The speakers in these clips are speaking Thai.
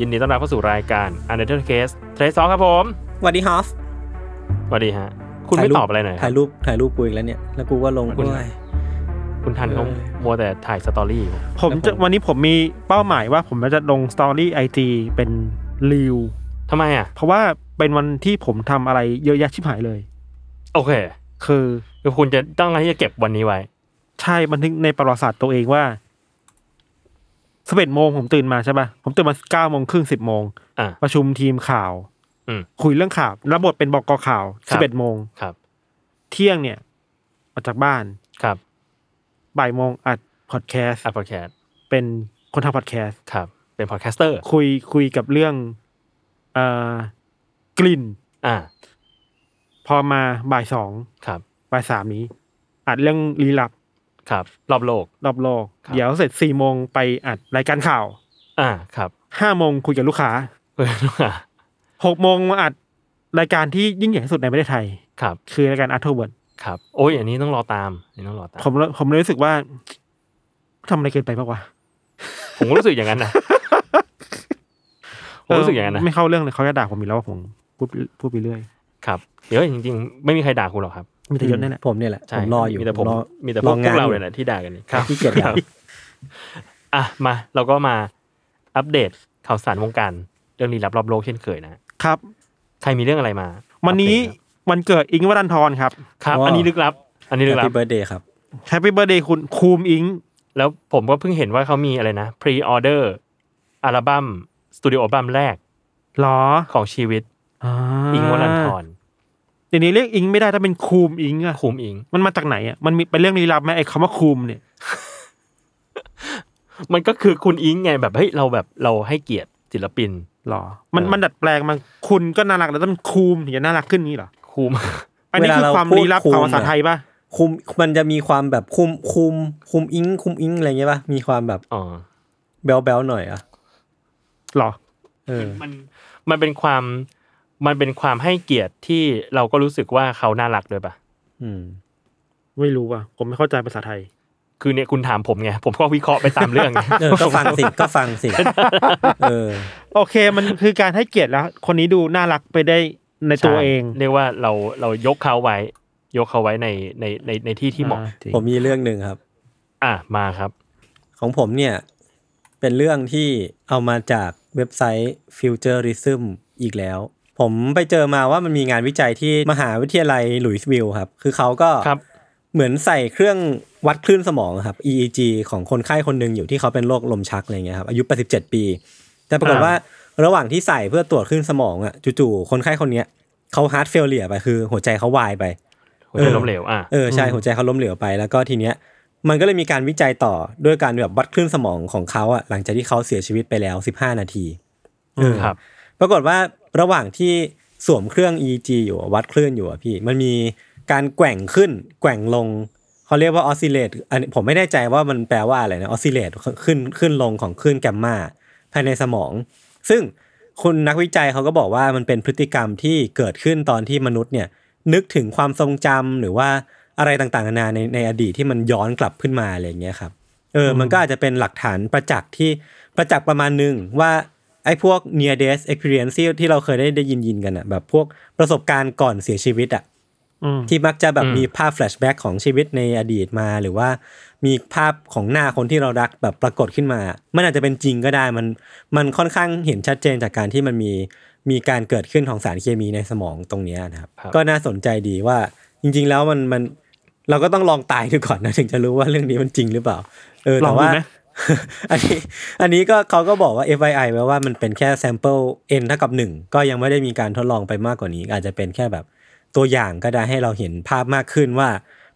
ยินดีต้อนรับเข้าสู่รายการ u n d e r t a l e Case เทรสองครับผมสวัสดีฮอฟสวัสดีฮะ คุณไม่ตอบอะไรหน่อยคถ่ารัยบรูปถ่ายรูปกูอีกแล้วเนี่ย แล้วกูก็ลงคุณด้วยคุณทันเขาเออมัวแต่ถ่ายสตอรี่อยู่ผมจะวันนี้ผมมีเป้าหมายว่าผมจะลงสตอรี่ไอจีเป็นรีวทำไมอะ เพราะว่าเป็นวันที่ผมทำอะไรเยอะแยะชิบหายเลย โอเค คือคือคุณจะต้องการที่จะเก็บวันนี้ไว้ ใช่บันทึกในประวัติศาสตร์ตัวเองว่า สิบเอ็ดโมงผมตื่นมาใช่ป่ะผมตื่นมาเก้าโมงครึ่งสิบโมงอะประชุมทีมข่าวอืมคุยเรื่องข่าวรับบทเป็นบ.ก.ข่าวครัสิบเอ็ดโมงครับ เที่ยงเนี่ยออกจากบ้านครับบ่ายโมงอัดพอดแคสต์อัดพอดแคสต์เป็นคนทำพอดแคสต์ครับ เป็น podcaster คุยคุยกับเรื่องเอ่อกลิ่น อ่า พอมาบ่ายสองครับ บ่ายสามนี้อัดเรื่องลี้ลับ ครับ รอบโลก รอบโลกครับเดี๋ยวเสร็จสี่โมงไปอัดรายการข่าว อ่าครับห้าโมงคุยกับลูกค้าเพื่อนว่าหกโมงมาอัดรายการที่ยิ่งใหญ่ที่สุดในประเทศไทยครับ คือรายการอาร์ทเวิร์ดครับโอ้ยอันนี้ต้องรอตามอันนี้ต้องรอตามผมเลยผมเลยรู้สึกว่าทำอะไรเกินไปปะวะผมก็รู้สึกอย่างนั้นนะผมรู้สึกอย่างนั้นนะไม่เข้าเรื่องเลยเขาจะด่าผมอีกแล้วว่าผมพูดพูดไปเรื่อยครับเดี๋ยวจริง ๆ ไม่มีใครด่าคุณหรอกครับ มีแต่ยศนั่นแหละผมเนี่ยแหละใช่ผมรออยู่มีแต่ผมรอมีแต่พวกรพวกเราอยู่เลยแหละที่ด่ากันนี่ขี้เกียจด่าครับอะมาเราก็มาอัปเดตข่าวสารวงการเรื่องลี้ลับรอบโลกเช่นเคยนะครับ ใครมีเรื่องอะไรมา วันนี้อัปเดตวันเกิดอิงค์วรันทรครับครับว้าวอันนี้ลึกลับ อันนี้ลึกลั Happy บ Birthday ครับแฮปปี้เบ t ร์ a เดย์คุณคูมอิงค์แล้วผมก็เพิ่งเห็นว่าเขามีอะไรนะพรีออเดอร์อัลบั้มสตูดิโออัลบั้มแรกหรอของชีวิตอ่าอิงค์วรันทร เดี๋ยวนี้เรียกอิงค์ไม่ได้ถ้าเป็นคูมอิงค์อะคุมอิง มันมาจากไหนอะมันมีเป็นเรื่องลี้ลับไหมไอ้คำว่าคูมเนี่ย มันก็คือคุณอิงไงแบบเฮ้ยเราแบบเราให้เกียรติศิลปิน หรอ มันเออ มันดัดแปลงมาคุณก็น่ารักแล้วต้องคูมถึงจะน่ารักขึ้นนี้เหรอ คุม อันนี้เวลาคือเราความพูดลี้ลับคูมของภาษาอะไทยป่ะ คุมมันจะมีความแบบคุมคุมคุมอิงคุมอิงอะไรเงี้ยป่ะมีความแบบอ๋อ แบลแบลหน่อยอะหรอ เออ มันมันเป็นความ มันเป็นความให้เกียรติที่เราก็รู้สึกว่าเขาน่ารักด้วยปะอืม ไม่รู้ว่ะผมไม่เข้าใจภาษาไทย คือเนี่ยคุณถามผมไงผมก็วิเคราะห์ไปตามเรื่องไงเออก็ฟังสิก็ฟังสิเออ โอเค มันคือการให้เกียรติแล้ว คนนี้ดูน่ารักไปได้ในตัวเองใช่เรียกว่าเราเรายกเขาไว้ ยกเขาไว้ในในในในที่ที่เหมาะอ่าจริงผมมีเรื่องหนึ่งครับ อะมาครับ ของผมเนี่ย เป็นเรื่องที่เอามาจากเว็บไซต์ Futurism อีกแล้ว ผมไปเจอมาว่ามันมีงานวิจัยที่มหาวิทยาลัยหลุยส์วิลล์ครับ คือเขาก็ครับเหมือนใส่เครื่องวัดคลื่นสมองครับ EEG ของคนไข้คนหนึ่งอยู่ที่เขาเป็นโรคลมชักอะไรเงี้ยครับอายุ 87 ปี แต่ปรากฏอ่าว่าระหว่างที่ใส่เพื่อตรวจคลื่นสมองอะจู่ๆคนไข้คนเนี้ยเขา heart failure ไปคือ หัวใจเขาวายไปหัวใจล้มเหลวอะเออใช่หัวใจเขาล้มเหลวไปแล้วก็ทีเนี้ยมันก็เลยมีการวิจัยต่อด้วยการแบบวัดคลื่นสมองของเขาอะหลังจากที่เขาเสียชีวิตไปแล้ว 15 นาทีเออครับปรากฏว่า ระหว่างที่สวมเครื่อง EEG อยู่วัดคลื่นอยู่อะพี่ มันมีการแกว่งขึ้น แกว่งลงเขาเรียกว่า oscillate อันนี้ผมไม่แน่ใจว่ามันแปลว่าอะไรนะ oscillateขึ้นขึ้นลงของคลื่นแกมมาภายในสมอง ซึ่งคุณนักวิจัยเขาก็บอกว่ามันเป็นพฤติกรรมที่เกิดขึ้นตอนที่มนุษย์เนี่ยนึกถึงความทรงจำหรือว่าอะไรต่างๆนานาในในอดีตที่มันย้อนกลับขึ้นมาอะไรอย่างเงี้ยครับเออมันก็อาจจะเป็นหลักฐานประจักษ์ที่ประจักษ์ประมาณหนึ่งว่า ไอ้พวก near death experience ที่ที่เราเคยได้ได้ยินยินๆกันอะแบบพวกประสบการณ์ก่อนเสียชีวิตอะอืมที่มักจะแบบอืมมีภาพแฟลชแบ็กของชีวิตในอดีตมาหรือว่า มีภาพของหน้าคนที่เรารักแบบปรากฏขึ้นมา มันอาจจะเป็นจริงก็ได้มันมันค่อนข้างเห็นชัดเจนจากการที่มันมีมีการเกิดขึ้นของสารเคมีในสมองตรงเนี้ยนะครับครับ ก็น่าสนใจดีว่าจริง ๆ แล้วมันมันเราก็ต้องลองตายดูก่อนนะถึงจะรู้ว่าเรื่องนี้มันจริงหรือเปล่า เออลอแต่งดูว่าไหม อันนี้อันนี้ก็เขาก็บอกว่า FII ไว้ว่ามันเป็นแค่ sample n เท่ากับหนึ่งก็ยังไม่ได้มีการทดลองไปมากกว่านี้ อาจจะเป็นแค่แบบตัวอย่างก็ได้ให้เราเห็นภาพมากขึ้นว่า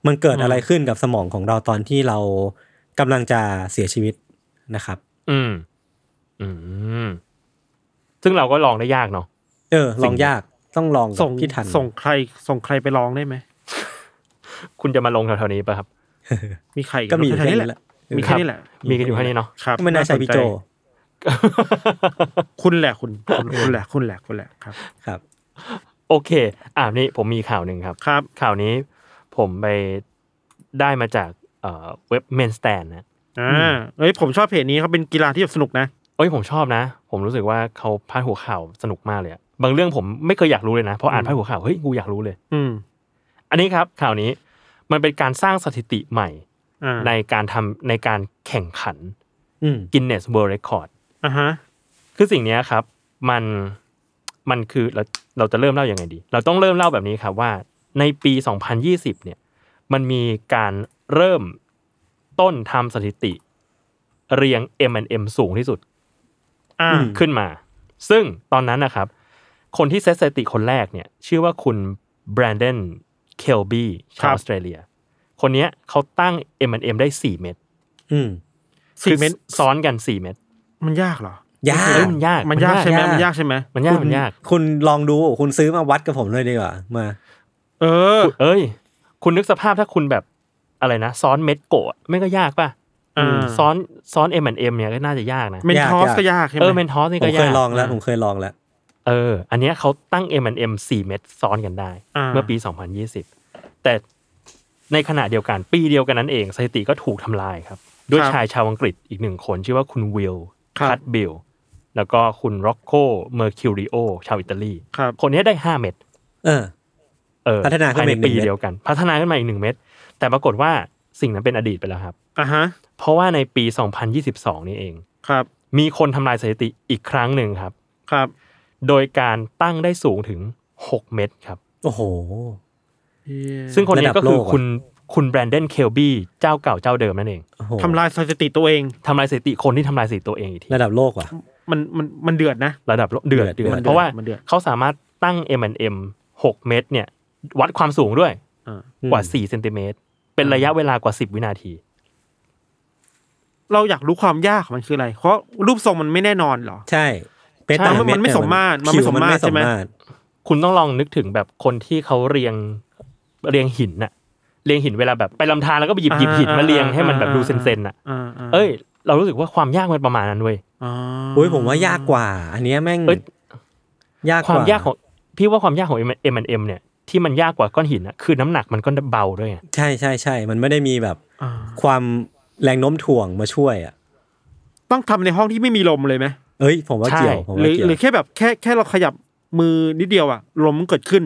มันเกิดอะไรขึ้นกับสมองของเราตอนที่เรากำลังจะเสียชีวิตนะครับ อืม อืม ซึ่งเราก็ลองได้ยากเนาะเออ ลองยากต้องลองกับส่งพี่ทันส่งใคร ส่งใครไปลองได้ไหม คุณจะมาลงแถวๆนี้ป่ะครับ มีใครก็มีอยู่แค่แค่นี้นี้แหแหละละ มีแค่นี้แหละ มีกันอยู่แค่นี้เนาะครับก็ไม่น่าใช่พี่โจสนใจคุณแหละคุณคุณคุณแหละคุณแหละคุณแหละครับครับ โอเค อ่านี่ผมมีข่าวหนึ่งครับครับ ข่าวนี้ผมไปได้มาจากเอ่อเว็บเมนสแตนนะอ่าเอ้ยผมชอบเพจนี้เขาเป็นกีฬาที่แบบสนุกนะเอ้ยผมชอบนะ ผมรู้สึกว่าเขาพาดหัวข่าวสนุกมากเลยอะบางเรื่องผมไม่เคยอยากรู้เลยนะพออ่านพาดหัวข่าวเฮ้ยกูอยากรู้เลย อืม อันนี้ครับข่าวนี้มันเป็นการสร้างสถิติใหม่อ่า ในการทำในการแข่งขันอืม Guinness World Record อ่าฮะคือสิ่งเนี้ยครับ มันมันคือเราเราจะเริ่มเล่ายังไงดี เราต้องเริ่มเล่าแบบนี้ครับว่าในปี 2020 เนี่ย มันมีการเริ่มต้นทำสถิติ เรียง M&M สูงที่สุดอ่าอืมขึ้นมา ซึ่งตอนนั้นนะครับ คนที่เซตสถิติคนแรกเนี่ย ชื่อว่าคุณแบรนด o นเคลบี้ชาวออสเตรเลีย คนเนี้ยเขาตั้ง M&M ได้4เม็ดอืมสี่เม็ดคือซ้อนกัน4เม็ดมันยากเหรอยากเฮ้ยมันยากมันยากใช่ไหมยากมันยากใช่ไหมมันยากคุณมันยาก คุณลองดูคุณซื้อมาวัดกับผมเลยดีกว่ามา เออ เอ้ย คุณนึกสภาพถ้าคุณแบบอะไรนะซ้อนเม็ดโกะไม่ก็ยากป่ะอ่าซ้อนซ้อน M&M เนี่ยก็น่าจะยากนะเมนทอสยากก็ยากใช่ไหมเออเมนทอสนี่ผมก็เคยายกลองแล้วผมเคยลองแล้ว เออ อันเนี้ยเขาตั้ง M&M 4เม็ดซ้อนกันได้เมื่อปี2020แต่ ในขณะเดียวกันปีเดียวกันนั้นเองสถิติก็ถูกทำลายครับ ด้วยครับชายชาวอังกฤษอีกหนึ่งคนชื่อว่าคุณ Will ครับ Cutbill แล้วก็คุณ Rocco Mercurio ชาวอิตาลีครับคนนี้ได้5เม็ดเออ เออพัฒนาขึ้นภายในมาอีกหนึ่งเม็ด ปีเดียวกัน พัฒนาขึ้นมาอีกหนึ่งเม็ดแต่ปรากฏว่าสิ่งนั้นเป็นอดีตไปแล้วครับอ่าฮะ เพราะว่าในปี 2022 นี่เองครับ มีคนทำลายสถิติอีกครั้งหนึ่งครับครับ โดยการตั้งได้สูงถึง 6 เม็ดครับ โอ้โห ซึ่งคนนี้ระดับก็คือโลกอะคุณคุณแบรนด o นเคลบี้เจ้าเก่าเจ้าเดิมนั่นเองโอ้โหทำลายสถิติตัวเองทำลายสถิติคนที่ทำลายสถิติตัวเองอีกทีระดับโลกว่ะมันมันมันเดือดนะ ระดับโลกเดือดเดืเดืออดดเพราะว่ามันเดือดเขาสามารถตั้ง M&M 6 เม็ดเนี่ย วัดความสูงด้วยอ่ากว่า 4 เซนติเมตร เป็นระยะเวลากว่า 10 วินาที เราอยากรู้ความยากของมันคืออะไร เพราะรูปทรงมันไม่แน่นอนเหรอ ใช่เป๊ะใช่ตามมันมันไม่เดสมมาตรมันไม่คิวสมมาตรใช่ไหมนคุณต้องลองนึกถึงแบบคนที่เขาเรียง เรียงหินน่ะเรียงหินเวลาแบบไปลำธารแล้วก็ไปหยิบหยิบหินมาเรียงให้มันแบบดูเซนๆน่ะอ่าอ่าเอ้ย เรารู้สึกว่าความยากมันประมาณนั้นเว้ยอ๋ออุ้ยผมว่ายากกว่า อันเนี้ยแม่งเอ้ยยากความยากของพี่ว่าความยากของ M&M เนี่ยที่มันยากกว่าก้อนหินน่ะคือน้ำหนักมันก็เบาด้วยไงใช่ใช่ใช่มันไม่ได้มีแบบอ่าความแรงโน้มถ่วงมาช่วยอะต้องทำในห้องที่ไม่มีลมเลยไหมเอ้ย ผมว่าเกี่ยวผมหรืว่าอเกี่ยวหรือแค่แบบแค่แค่เราขยับมือนิดเดียวอะลมมันเกิดขึ้น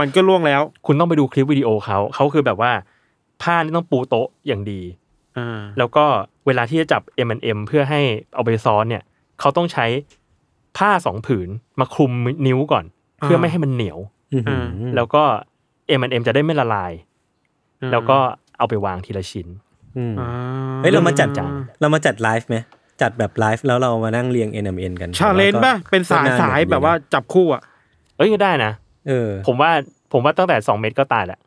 มันก็ล่วงแล้ว คุณต้องไปดูคลิปวิดีโอเขาเขาคือแบบว่าผ้านี่ต้องปูโต๊ะอย่างดีอ่าแล้วก็เวลาที่จะจับ M&M เพื่อให้เอาไปซ้อนเนี่ยเขาต้องใช้ผ้าสองผืนมาคลุมนิ้วก่อน เพื่อไม่ให้มันเหนียวอื้อหือแล้วก็ M&M จะได้ไม่ละลาย แล้วก็เอาไปวางทีละชิ้นอืมอ่าเฮ้ยเรามาจัดจานเรามาจัดไลฟ์ไหมจัดแบบไลฟ์แล้วเรามานั่งเรียง n m n กันชาเลนจ์ป่ะเป็นสายก็น่สายหนุกดีแบบว่านะจับคู่อะเอ้ยก็ได้นะ เออ ผมว่าผมว่าตั้งแต่สองเม็ดก็ตายแหละ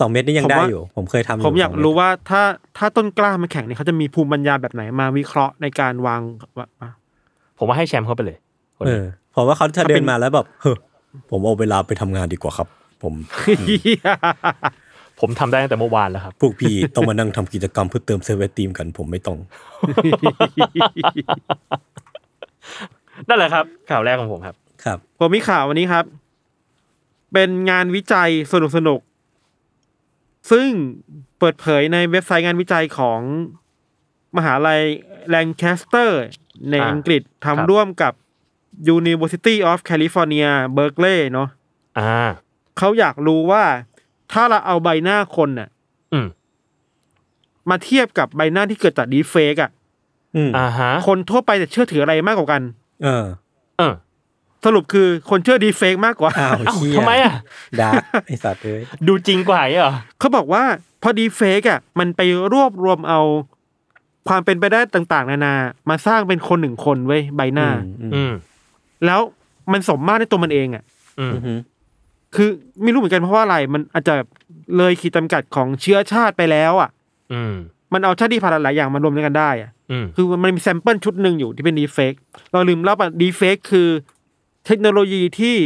สองเม็ดนี่ยังได้อยู่ ผมเคยทำผมอยากสงเดรู้ว่าถ้าถ้าต้นกล้ามาแข่งเนี่ยเขาจะมีภูมิปัญญาแบบไหนมาวิเคราะห์ในการวางว่าอะผมว่าให้แชมป์เข้าไปเลยคนเอนี้อผมว่าเขาถ้าถ้าเป็นเดินมาแล้วแบบเฮ้อผมเอาเวลาไปทำงานดีกว่าครับ ผมผมทำได้ตั้งแต่เมื่อวานแล้วครับ พวกพี่ต้องมานั่งทำกิจกรรมเพื่อเติมเซเวทีมกันผมไม่ต้อง นั่นแหละครับ ข่าวแรกของผมครับ ครับ ผมมีข่าววันนี้ครับ เป็นงานวิจัยสนุกสนุกๆซึ่งเปิดเผยในเว็บไซต์งานวิจัยของมหาลัย Lancaster ในอ่าอังกฤษครับทำร่วมกับ University of California Berkeley เนาะอ่าเขาอยากรู้ว่าถ้าเราเอาใบหน้าคนน่ะอืมมาเทียบกับใบหน้าที่เกิดจาก deepfake อะอืมอ่าฮะ คนทั่วไปจะเชื่อถืออะไรมากกว่ากัน เออ เออ สสรุปคือคนเชื่อ deepfake มากกว่า อ้าวเอ้าเชี่ยทำไมอะ dark ไอสัตว์เลยดูจริงกว่าอย่างเงี้ยเหรอเขาบอกว่าพอ deepfake อะ มันไปรวบรวมเอาความเป็นไปได้ต่างๆ นานา มาสร้างเป็นคนหนึ่งคนเว้ยใบหน้า อืมอืมแล้วมันสมมาตรในตัวมันเองอะอืมอืมคือไม่รู้เหมือนกันเพราะว่าอะไรมันอาจจะเลยขีดจำกัดของเชื้อชาติไปแล้ว อะ อืมมันเอาชาติพันธุ์หลายๆอย่างมารวมกันได้อะ อืมคือมันมี sample ชุดหนึ่งอยู่ที่เป็น deepfake เราลืมเล่าว่า deepfake คือ เทคโนโลยีที่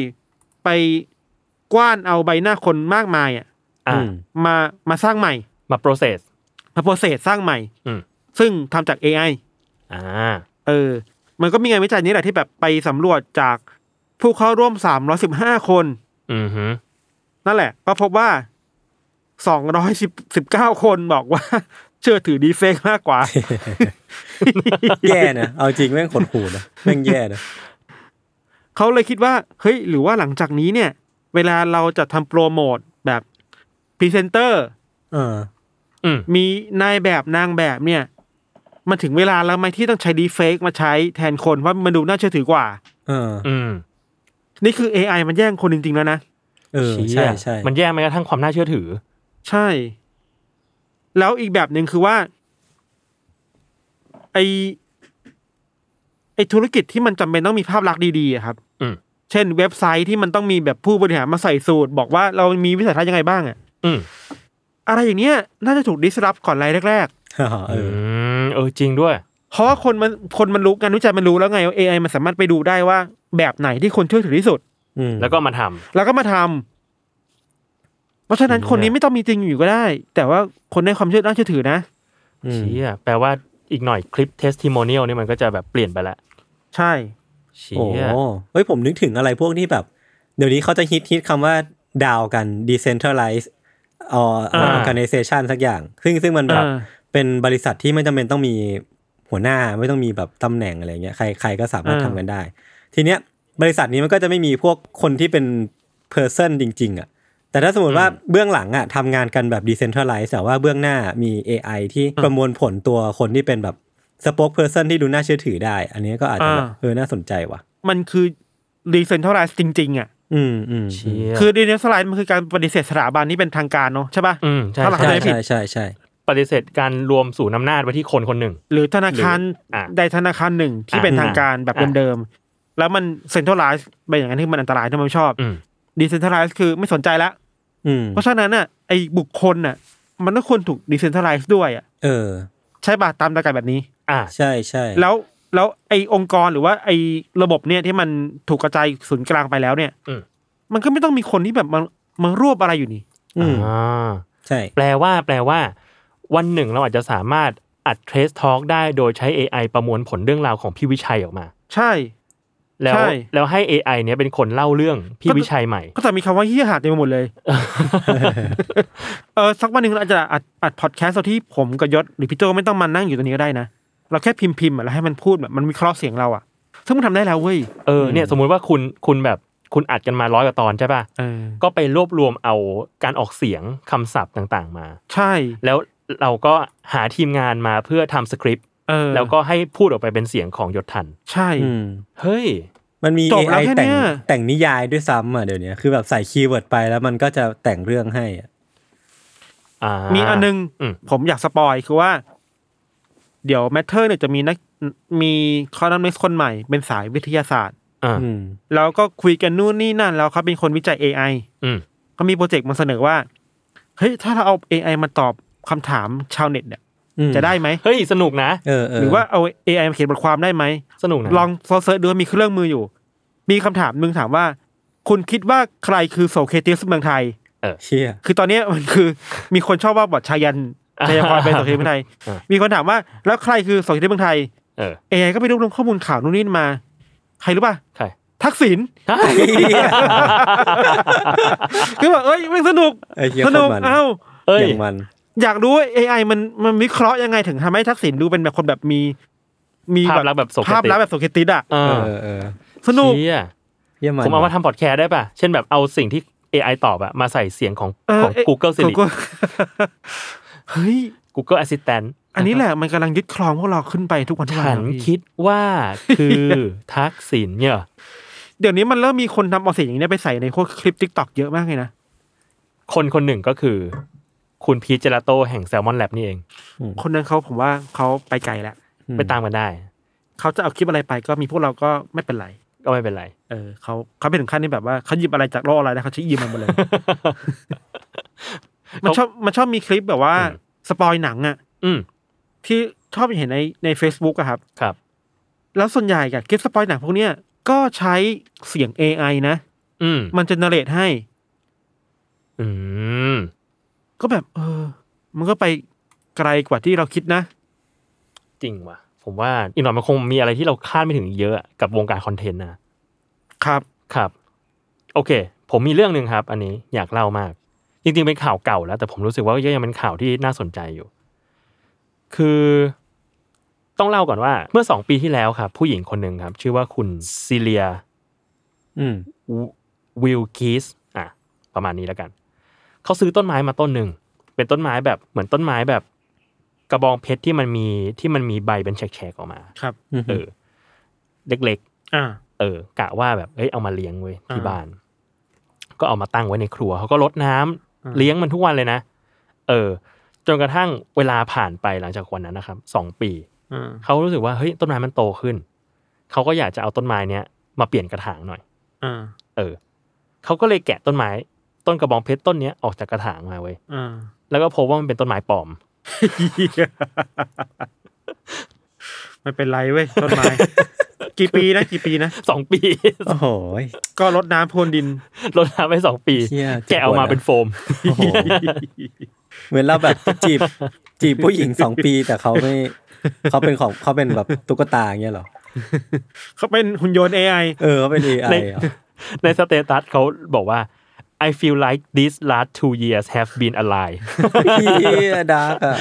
ไปกว้านเอาใบหน้าคนมากมายอะอ่าอืม มามาสร้างใหม่ มา process มาโปรเซสสร้างใหม่ อืม ซึ่งทำจาก AI อ่า เออ มันก็มีงานวิจัยนี้แหละที่แบบไปสำรวจจากผู้เข้าร่วม 315 คน อืมฮึนั่นแหละ ก็พบว่า 219 คนบอกว่า เชื่อถือดีเฟกมากกว่า แย่นะ เอาจริงแม่งขดหูนะ แม่งแย่นะ เขาเลยคิดว่าเฮ้ยหรือว่าหลังจากนี้เนี่ย เวลาเราจะทำโปรโมทแบบพรีเซนเตอร์เออ อืม มีนายแบบนางแบบเนี่ย มันถึงเวลาแล้วไหมที่ต้องใช้ดีเฟกมาใช้แทนคนว่ามันดูน่าเชื่อถือกว่า เอออืมนี่คือ AI มันแย่งคนจริงๆแล้วนะ เออเชี่ใช่ยใช่มันแย่แม้กระทั่งความน่าเชื่อถือ ใช่ แล้วอีกแบบหนึ่งคือว่า ไอไอ ธุรกิจที่มันจำเป็นต้องมีภาพลักษณ์ดีๆอะครับอืมเช่น เว็บไซต์ที่มันต้องมีแบบผู้บริหารมาใส่สูตร บอกว่าเรามีวิสัยทัศน์ยังไงบ้างอะอืมอะไรอย่างเนี้ยน่าจะถูกดิสรับก่อนรายแรกเออเออือมเออจริงด้วยๆเพราะว่าคนมันคนมันรู้งานวิจัยมันรู้แล้วไงว่า AI มันสามารถไปดูได้ว่า แบบไหนที่คนเชื่อถือที่สุดอืมแล้วก็มาทำแล้วก็มาทำเพราะฉะนั้นคนนี้ไม่ต้องมีจริงอยู่ก็ได้ แต่ว่าคนได้ความเชื่อน่าเชื่อถือนะอืมเชี่ยแปลว่าอีกหน่อยคลิป testimonial นี่มันก็จะแบบเปลี่ยนไปละ ใช่เชี่โอ้ยเฮ้ยผมนึกถึงอะไรพวกที่แบบ เดี๋ยวนี้เขาจะฮิตฮิตคำว่าดาวกัน decentralize เอ่ออ่า organization สักอย่าง ซึ่งซึ่งมันแบบอ่าเป็นบริษัทที่ไม่จำเป็นต้องมีหัวหน้าไม่ต้องมีแบบตำแหน่งอะไรเงี้ยใครใครก็สามารถทำกันได้ ทีเนี้ยบริษัทนี้มันก็จะไม่มีพวกคนที่เป็น person จริง ๆอะแต่ถ้าสมมติว่าเบื้องหลังอะทำงานกันแบบ decentralize แต่ว่าเบื้องหน้ามี AI ที่ประมวลผลตัวคนที่เป็นแบบ spoke person ที่ดูน่าเชื่อถือได้ อันนี้ก็อาจจะแบบอ่าเออน่าสนใจว่ะ มันคือดีเซนทัลไลซ์จริง ๆ อะ อืมอืมเชี่ยคือดีเซนทัลไลซ์มันคือการปฏิเสธสถาบันที่เป็นทางการเนาะใช่ป่ะอืมใช่ถ้าหลักใช่ใช่ไม่ผิดใช่ใช่ใช่ปฏิเสธการรวมศูนย์อำนาจไว้ที่คนคนหนึ่ง หรือธนาคารหรืออะใดธนาคารหนึ่งที่อะเป็นทางการแบบอะเดิมๆแล้วมันเซ็นทรัลไลซ์ไปอย่างนั้นที่มันอันตรายที่มันไม่ชอบอืมดีเซนทัลไลซ์คือไม่สนใจละอืมเพราะฉะนั้นน่ะไอ้บุคคลน่ะ มันต้องควรถูกดีเซนทัลไลซ์ด้วยอะเออ ใช่ป่ะตามหลักการแบบนี้ อ่า ใช่ใช่แล้วแล้วไอ้องค์กรหรือว่าไอ้ระบบเนี่ยที่มันถูกกระจายศูนย์กลางไปแล้วเนี่ยอืม มันก็ไม่ต้องมีคนที่แบบมามารวบอะไรอยู่นี่ อืมอ่า ใช่ แปลว่าแปลว่า วันหนึ่งเราอาจจะสามารถอัดเทรสทอ l k ได้โดยใช้ AI ประมวลผลเรื่องราวของพี่วิชัยออกมา ใช่ แล้วใช่ แล้วให้ AI เนี้ยเป็นคนเล่าเรื่องพี่วิชัยใหม่ ก็จะมีคำว่าเฮี้ยหาดเต็มไปหมดเลย เออสักวันหนึ่งเราอาจจะอัดอัดพอดแคสต์ที่ผมกับยศหรือพี่โจไม่ต้องมานั่งอยู่ตรงนี้ก็ได้นะ เราแค่พิมพ์พิมพ์อะแล้วให้มันพูดแบบมันวิเคราะห์เสียงเราอะซึ่งมันทำได้แล้วเว้ยเออเนี่ยสมมุติว่าคุณคุณแบบคุณอัดกันมาร้อยกว่าตอนใช่ป่ะเออก็ไปรวบรวมเอาการออกเสียงคำศัพท์ต่างๆมา ใช่ แล้วเราก็หาทีมงานมาเพื่อทำสคริปต์เออแล้วก็ให้พูดออกไปเป็นเสียงของยศทัน ใช่อืมเฮ้ยมันมีจบแล้ว AI แค่แต่งเนี้ยแต่งนิยายด้วยซ้ำอะเดี๋ยวนี้คือแบบใส่ keyword ไปแล้วมันก็จะแต่งเรื่องให้อะอ่ามีมีอันนึงอืมผมอยาก spoil คือว่า เดี๋ยว Matter เนี่ยจะมีนักมีคอลัมนิสต์คนใหม่เป็นสายวิทยาศาสตร์อ่าอืมแล้วก็คุยกันนู่นนี่นั่นแล้วเขาเป็นคนวิจัย AI อืมเขามี project มาเสนอว่าเฮ้ยถ้าเราเอา AI มาตอบคำถามชาวเน็ตเนี่ยอืมจะได้ไหมเฮ้ยสนุกนะ เออเออหรือว่าเอา AI มาเขียนบทความได้ไหม สนุกนะลอง search ดูว่ามีเครื่องมืออยู่ มีคำถามหนึ่งถามว่า คุณคิดว่าใครคือโสเครตีสเมืองไทย เชี่ยคือตอนเนี้ยมันคือมีคนชอบว่าไชยันต์ ไชยพรเป็นโสเครตีสเมืองไทยอ่ามีคนถามว่าแล้วใครคือโสเครตีสเมืองไทยเออ AI ก็ไปรวบรวมข้อมูลข่าวนู่นนี่มา ใครรู้ป่ะใครทักษิณคือแบบเอ้ยมันสนุกไอ้เหี้ยสนุกโคตรมันเอ้าเอ้ยอย่างมัน อยากรู้ว่า AI มันมันวิเคราะห์ยังไงถึงทำให้ทักษิณดูเป็นแบบคนแบบมี มีภาพลักษณ์แบบโสเคติภาพลักษณ์แบบโสเคติสอะเอเอออเออสนุกเชี่ยเยี่ยมมันผมเอามาทำพอดแคสต์ได้ป่ะ เช่นแบบเอาสิ่งที่ AI ตอบอะมาใส่เสียงของเออของเอ๊ะ Google Siri Google เฮ้ย Google Assistant อันนี้แหละมันกำลังยึดครองพวกเราขึ้นไปทุกวันทุกวันฉันนะพี่คิดว่าคือทักษิณเนี่ยเดี๋ยวนี้มันเริ่มมีคนทำเอาเสียงอย่างนี้ยไปใส่ในพวกคลิป TikTok เยอะมากเลยนะ คนคนหนึ่งก็คือ คุณพีชเจลาโตแห่ง Salmon Lab นี่เอง คนนั้นเขาผมว่าเขาไปไกลแล้วไปตามกันได้ เขาจะเอาคลิปอะไรไปก็มีพวกเราก็ไม่เป็นไร ก็ไม่เป็นไร เออเขาเขาไปถึงขั้นที่แบบว่าเขาหยิบอะไรจากโลกอะไรนะเขาใช้ยืมมันหมดเลย มันชอบมันชอบมีคลิปแบบว่าอืมสปอยหนังอะอืมที่ชอบเห็นในใน Facebook อะครับ ครับ แล้วส่วนใหญ่กับคลิปสปอยหนังพวกเนี้ยก็ใช้เสียง AI นะ อืม มันจะเนเรตให้ อืม ก็แบบ เออ มันก็ไปไกลกว่าที่เราคิดนะ จริงว่ะ ผมว่าอีกหน่อยมันคงมีอะไรที่เราคาดไม่ถึงอีกเยอะกับวงการคอนเทนต์นะครับ ครับ โอเค ผมมีเรื่องหนึ่งครับ อันนี้อยากเล่ามาก จริงๆเป็นข่าวเก่าแล้ว แต่ผมรู้สึกว่ายังเป็นข่าวที่น่าสนใจอยู่ คือต้องเล่าก่อนว่า เมื่อสองปีที่แล้วครับ ผู้หญิงคนหนึ่งครับ ชื่อว่าคุณซิเลียอืมวิลคีสอะ ประมาณนี้แล้วกันเขาซื้อต้นไม้มาต้นหนึ่งเป็นต้นไม้แบบเหมือนต้นไม้แบบ กระบองเพชรที่มันมีที่มันมีใบเป็นแฉกๆออกมา ครับเออเล็กอ่าๆเออ กะว่าแบบเอ้ยเอามาเลี้ยงไว้ยที่อ่าบ้าน ก็เอามาตั้งไว้ในครัวเขาก็รดน้ำอ่า เลี้ยงมันทุกวันเลยนะ เออ จนกระทั่งเวลาผ่านไปหลังจากวันนั้นนะครับสองปีอ่าเขารู้สึกว่าเฮ้ยต้นไม้มันโตขึ้น เขาก็อยากจะเอาต้นไม้เนี้ยมาเปลี่ยนกระถางหน่อยอ่าเออเขาก็เลยแกะต้นไม้ ต้นกระบองเพชรต้นเนี้ยออกจากกระถางมาเว้ยอ่าแล้วก็พบว่ามันเป็นต้นไม้ปลอม ไม่เป็นไรเว้ยต้นไม้ กี่ปีนะกี่ปีนะสองปี โอ้โหก็รดน้ำพรวนดินรดน้ำไปสองปี เชี่ยแกะออกมาเป็นโฟม โอ้โห เหมือนเราแบบจีบจีบผู้หญิงสองปีแต่เขาไม่เขาเป็นของเขาเป็นแบบตุ๊กตาอย่างเงี้ยเหรอ เขาเป็นหุ่นยนต์ AI เออเขาเป็น AI ในเหรอในสเตตัสเขาบอกว่า I feel like these last two years have been a lie พี่ดาร์กอะ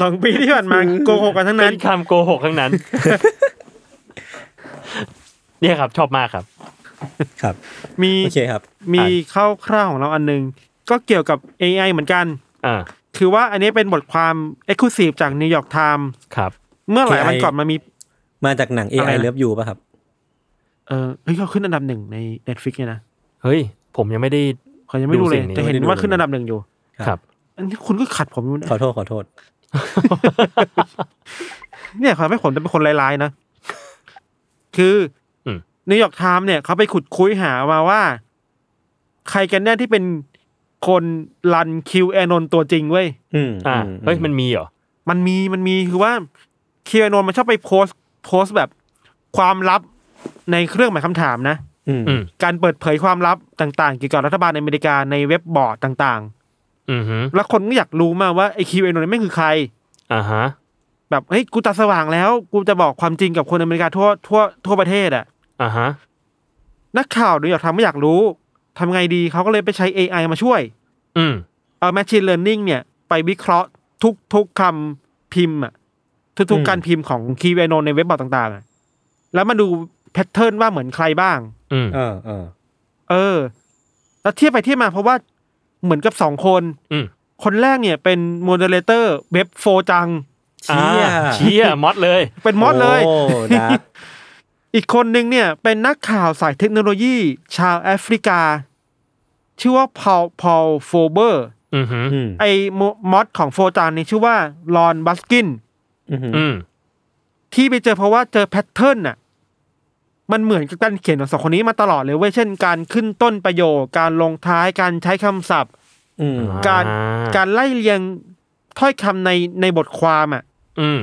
สองปีที่ผ่านมาโกหกกันทั้งเป็นั้นนคำโกหกทั้งนั้น เนี่ยครับ ชอบมากครับ ครับ มีโอเคครับ มีเข้าคร่าวๆของเราอันหนึง ก็เกี่ยวกับ AI เหมือนกัน อ่าคือว่าอันนี้เป็นบทความ Exclusive จาก New York Times ครับ เมื่อหลายวัน AI ก่อนมันมี มาจากหนัง อะไร AI นะ Love You ป่ะครับ เออเฮ้ยเขาขึ้นอันดับหนึ่งใน Netflix เนี่ยนะ เฮ้ย ผมยังไม่ได้เขายังไม่ดูเลยดูสิ่งนี้แต่เห็นไม่ได้ดูว่าขึ้นอันดับหนึ่งอยู่ครับ อันนี้คุณก็ขัดผมอยู่นะขอโทษขอโทษ เนี่ยเขาไม่ผมจะเป็นคนร้ายๆนะ คือ New York Times เนี่ยเขาไปขุดคุยหามาว่า ใครกันแน่ที่เป็นคน run QAnon ตัวจริงเว้ยอืมอ่าอืมเฮ้ยมันมีเหรอ มันมีมันมีคือว่า QAnon มันชอบไปโพสต์โพสต์แบบความลับในเครื่องหมายคำถามนะอืมอืม การเปิดเผยความลับต่างๆเกี่ยวกับรัฐบาลอเมริกาในเว็บบอร์ดต่างอือฮึๆแล้วคนก็อยากรู้มากว่าไอคิวแอนนไม่งคือใครอ่าฮะแบบเฮ้ยกูตาสว่างแล้ว กูจะบอกความจริงกับคนอเมริกาทั่วทั่วทั่วประเทศอะอ่าฮะนักข่าวดูอยากทำไม่อยากรู้ทำไงดีเขาก็เลยไปใช้ AI มาช่วย อืมเอา Machine Learning เนี่ย ไปวิเคราะห์ทุกทุกคำพิมพ์อะทุกๆการพิมพ์ของ QAnon ในเว็บบอร์ดต่างๆอะแล้วมาดู pattern ว่าเหมือนใครบ้าง อืมเออเออเออ แล้วเทียบไปเทียบมาเพราะว่าเหมือนกับสองคน อืมคนแรกเนี่ยเป็น moderator เว็บ 4chan เชี่ยอ่าเชี่ย mod เลย เป็น mod เลย โอ้ dark อีกคนหนึ่งเนี่ยเป็นนักข่าวสายเทคโนโลยี ชาวแอฟริกา ชื่อว่า Paul Paul Furber อือฮึอืมไอ้ mod ของ 4chan นี่ชื่อว่า Ron Watkins อืม อืมที่ไปเจอเพราะว่าเจอ pattern น่ะ มันเหมือนกับการเขียนของสองคนนี้มาตลอดเลยเว้ยเช่นการขึ้นต้นประโยค การลงท้ายการใช้คำศัพท์อืมการอ่การไล่เรียงถ้อยคำในในบทความอะอืม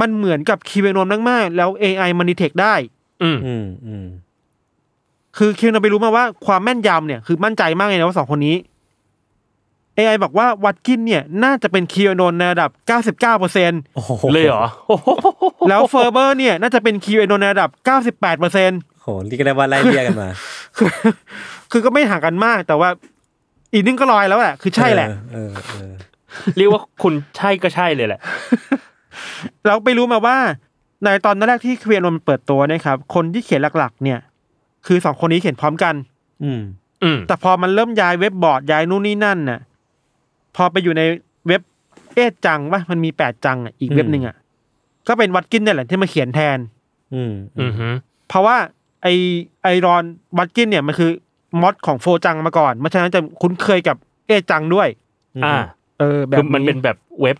มันเหมือนกับ QAnon มมากๆแล้ว AI มัน detect ได้ อืมอืมอืมคือคิวเราไปรู้มาว่าความแม่นยำเนี่ยคือมั่นใจมากเลยนะว่าสองคนนี้ AI บอกว่าวัตกินเนี่ยน่าจะเป็นคีโนนในระดับ 99%เปอร์เซ็นโอ้โหเลยเหรอโอ้โหแล้วเฟอร์เบอร์เนี่ยน่าจะเป็นคีโนนในระดับ 98%เปอร์เซ็นโหนี่ก็ได้ว่าไล่เรียกกันมาคือคือก็ไม่ห่างกันมาก แต่ว่าอีกนึงก็ลอยแล้วแหละ คือใช่แหละเออเออเรียกว่าคุณใช่ก็ใช่เลยแหละ เราไปรู้มาว่า ในตอนแรกที่เคียนนเปิดตัวเนะครับ คนที่เขียนหลักๆ เนี่ย คือสองคนนี้เขียนพร้อมกัน อืมอืมแต่พอมันเริ่มย้ายเว็บบอร์ดย้ายนู่นนี่นั่นน่ะ พอไปอยู่ในเว็บเอดจังวะมันมีแปดจังอะอีกเว็บหนึ่งอะก็เป็นวัดกินเนี่ยแหละที่มาเขียนแทน อืมอือฮึเพราะว่าไอไอรอนวัตกินเนี่ยมันคือมอดของโฟจังมาก่อนเพราะฉะนั้นจะคุ้นเคยกับเอจังด้วย อ่า เออ แบคืบอมันเป็นแบบเว็บ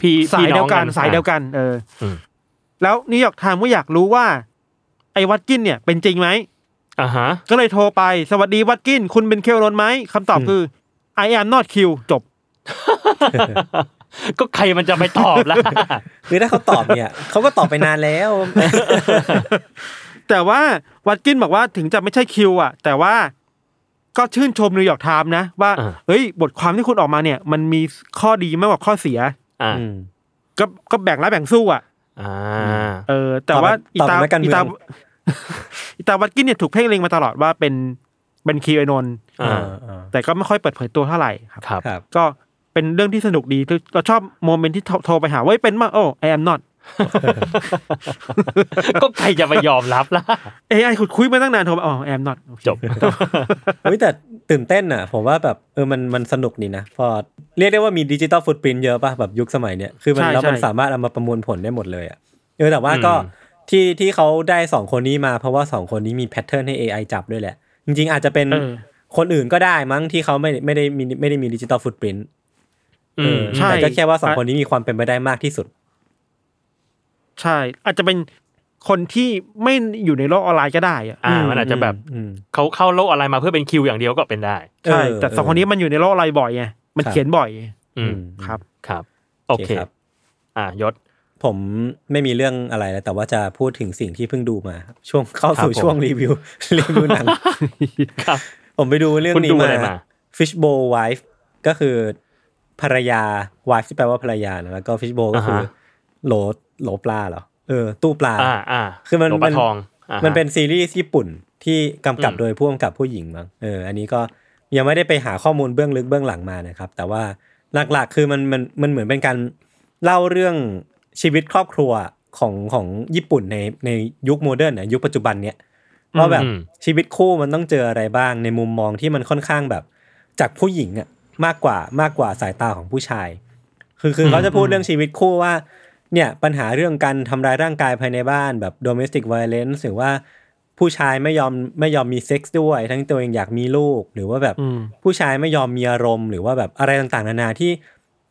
พี่สายพี่เดีน้ยองวกันสายเดียวกัน เอออืมแล้ว New York Times ก็อยากรู้ว่า ไอ้ Watkins เนี่ยเป็นจริงไหมอ่าฮะ ก็เลยโทรไปสวัสดี Watkins คุณเป็น QAnon ไหมคำตอบคือ I am not Q จบ ก็ใครมันจะไปตอบล่ะคือถ้าเขาตอบเนี่ยเขาก็ตอบไปนานแล้ว แต่ว่า Watkins บอกว่าถึงจะไม่ใช่ Q อะ แต่ว่าก็ชื่นชม New York Times นะว่าอ่าเฮ้ย บทความที่คุณออกมาเนี่ย มันมีข้อดีมากกว่าข้อเสียอ่าอืมก็ก็แบ่งรับแบ่งสู้อะอ่าเออ แต่ว่าตอบแบบนักการเมืองอีตาอีตา Watkins เนี่ยถูกเพ่งเล็งมาตลอดว่าเป็น เป็น QAnon อ่าอ่าแต่ก็ไม่ค่อยเปิดเผยตัวเท่าไหร่ครับครับครับ ก็เป็นเรื่องที่สนุกดีเราชอบ moment ที่โทรโทรไปหาว่าเฮ้ยเป็นป่ะโอ้ I am not ก็ใครจะไปยอมรับล่ะ AI ขุดคุยมาตั้งนานโทรมาอ๋อ I am not โอเคจบเฮ้ยแต่ตื่นเต้นอะ ผมว่าแบบเออมันมันสนุกดีนะพอเรียกได้ว่ามี digital footprint เยอะป่ะแบบยุคสมัยเนี้ยคือมันใช่แล้วมันใช่สามารถเอามาประมวลผลได้หมดเลยอะเออแต่ว่าก็อืมที่ที่เขาได้สองคนนี้มาเพราะว่าสองคนนี้มี pattern ให้ AI จับด้วยแหละ จริง ๆ อาจจะเป็นเออคนอื่นก็ได้มั้งที่เขาไม่ไม่ได้มีไม่ได้มี digital footprint อืมใช่แต่ก็แค่ว่าสองคนนี้มีความเป็นไปได้มากที่สุด ใช่ อาจจะเป็นคนที่ไม่อยู่ในโลกออนไลน์ก็ได้อะอ่ามันอาจจะแบบอืมเขาเข้าโลกอะไรมาเพื่อเป็นคิวอย่างเดียวก็เป็นได้ ใช่เออแต่สองคนนี้มันอยู่ในโลกออนไลน์บ่อยไง มันครับเขียนบ่อย อืมครับ ครับ โอเคครับอ่ายศ ผมไม่มีเรื่องอะไรแล้ว แต่ว่าจะพูดถึงสิ่งที่เพิ่งดูมาครับช่วงเข้าสู่ครับผมช่วงรีวิวรีวิวหนังครับ ผมไปดูเรื่องคุณนี้ดูมาอะไรมา Fishbowl Wife ก็คือภรรยา wife ที่แปลว่าภรรยานะแล้วก็ Fishbowl ก็คืออาฮะโหลโหลปลาเหรอเออตู้ปลาอ่าอ่าคือมันโลมัปะนทองอ่าฮะมันเป็นซีรีส์ญี่ปุ่นที่กำกับอืมโดยผู้กำกับผู้หญิงมั้งเอออันนี้ก็ยังไม่ได้ไปหาข้อมูลเบื้องลึกเบื้องหลังมานะครับ แต่ว่าหลักๆ คือมันมันมันเหมือนเป็นการเล่าเรื่อง ชีวิตครอบครัวของของญี่ปุ่นในในยุคโมเดิร์นนะยุคปัจจุบันเนี้ยว่าแบบอืมชีวิตคู่มันต้องเจออะไรบ้างในมุมมองที่มันค่อนข้างแบบ จากผู้หญิงอะมากกว่ามากกว่าสายตาของผู้ชาย คือคือเขาจะพูดเรื่องชีวิตคู่ว่า เนี่ยปัญหาเรื่องการทำร้ายร่างกายภายในบ้านแบบ domestic violence หรือว่าผู้ชายไม่ยอมไม่ยอมมีเซ็กซ์ด้วย ทั้งตัวเองอยากมีลูก หรือว่าแบบอืมผู้ชายไม่ยอมมีอารมณ์หรือว่าแบบอะไรต่างๆนานาที่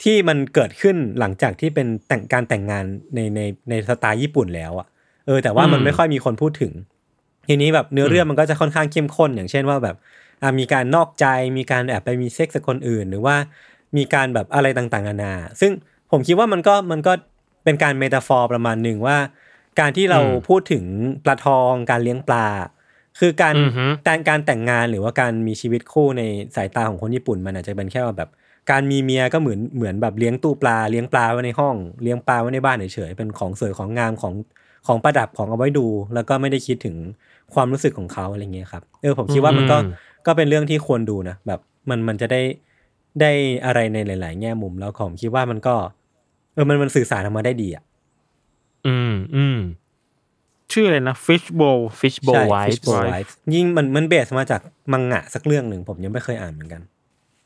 ที่มันเกิดขึ้นหลังจากที่เป็นแต่งการแต่งงานในในในสไตล์ญี่ปุ่นแล้วอะเออแต่ว่ามันอืมไม่ค่อยมีคนพูดถึง ทีนี้แบบเนื้อเรื่องมันก็จะค่อนข้างเข้มข้น อย่างเช่นว่าแบบอะมีการนอกใจมีการแอบไปมีเซ็กซ์กับคนอื่น หรือว่ามีการแบบอะไรต่างๆนานา ซึ่งผมคิดว่ามันก็มันก็เป็นการเมตาฟอร์ประมาณหนึ่งว่า การที่เราอืมพูดถึงปลาทองการเลี้ยงปลา คือการอือฮึการการแต่งงานหรือว่าการมีชีวิตคู่ในสายตาของคนญี่ปุ่น มันอาจจะเป็นแค่ว่าแบบ การมีเมียก็เหมือนเหมือนแบบเลี้ยงตู้ปลาเลี้ยงปลาไว้ในห้องเลี้ยงปลาไว้ในบ้านเฉยๆเป็นของสวยของงามของของประดับของเอาไว้ดู แล้วก็ไม่ได้คิดถึงความรู้สึกของเขาอะไรเงี้ยครับเออผมคิดว่ามันก็อืมก็เป็นเรื่องที่ควรดูนะแบบมันมันจะได้ได้อะไรในหลาย ๆ แง่มุมแล้วผมคิดว่ามันก็ เออมันมันสื่อสารออกมาได้ดีอะอืมอืมชื่ออะไรนะ fish bowl fishbowl ใช่ wives Fishbowl Wives ยิ่งมันมันเบสมาจากมังงะสักเรื่องหนึ่งผมยังไม่เคยอ่านเหมือนกัน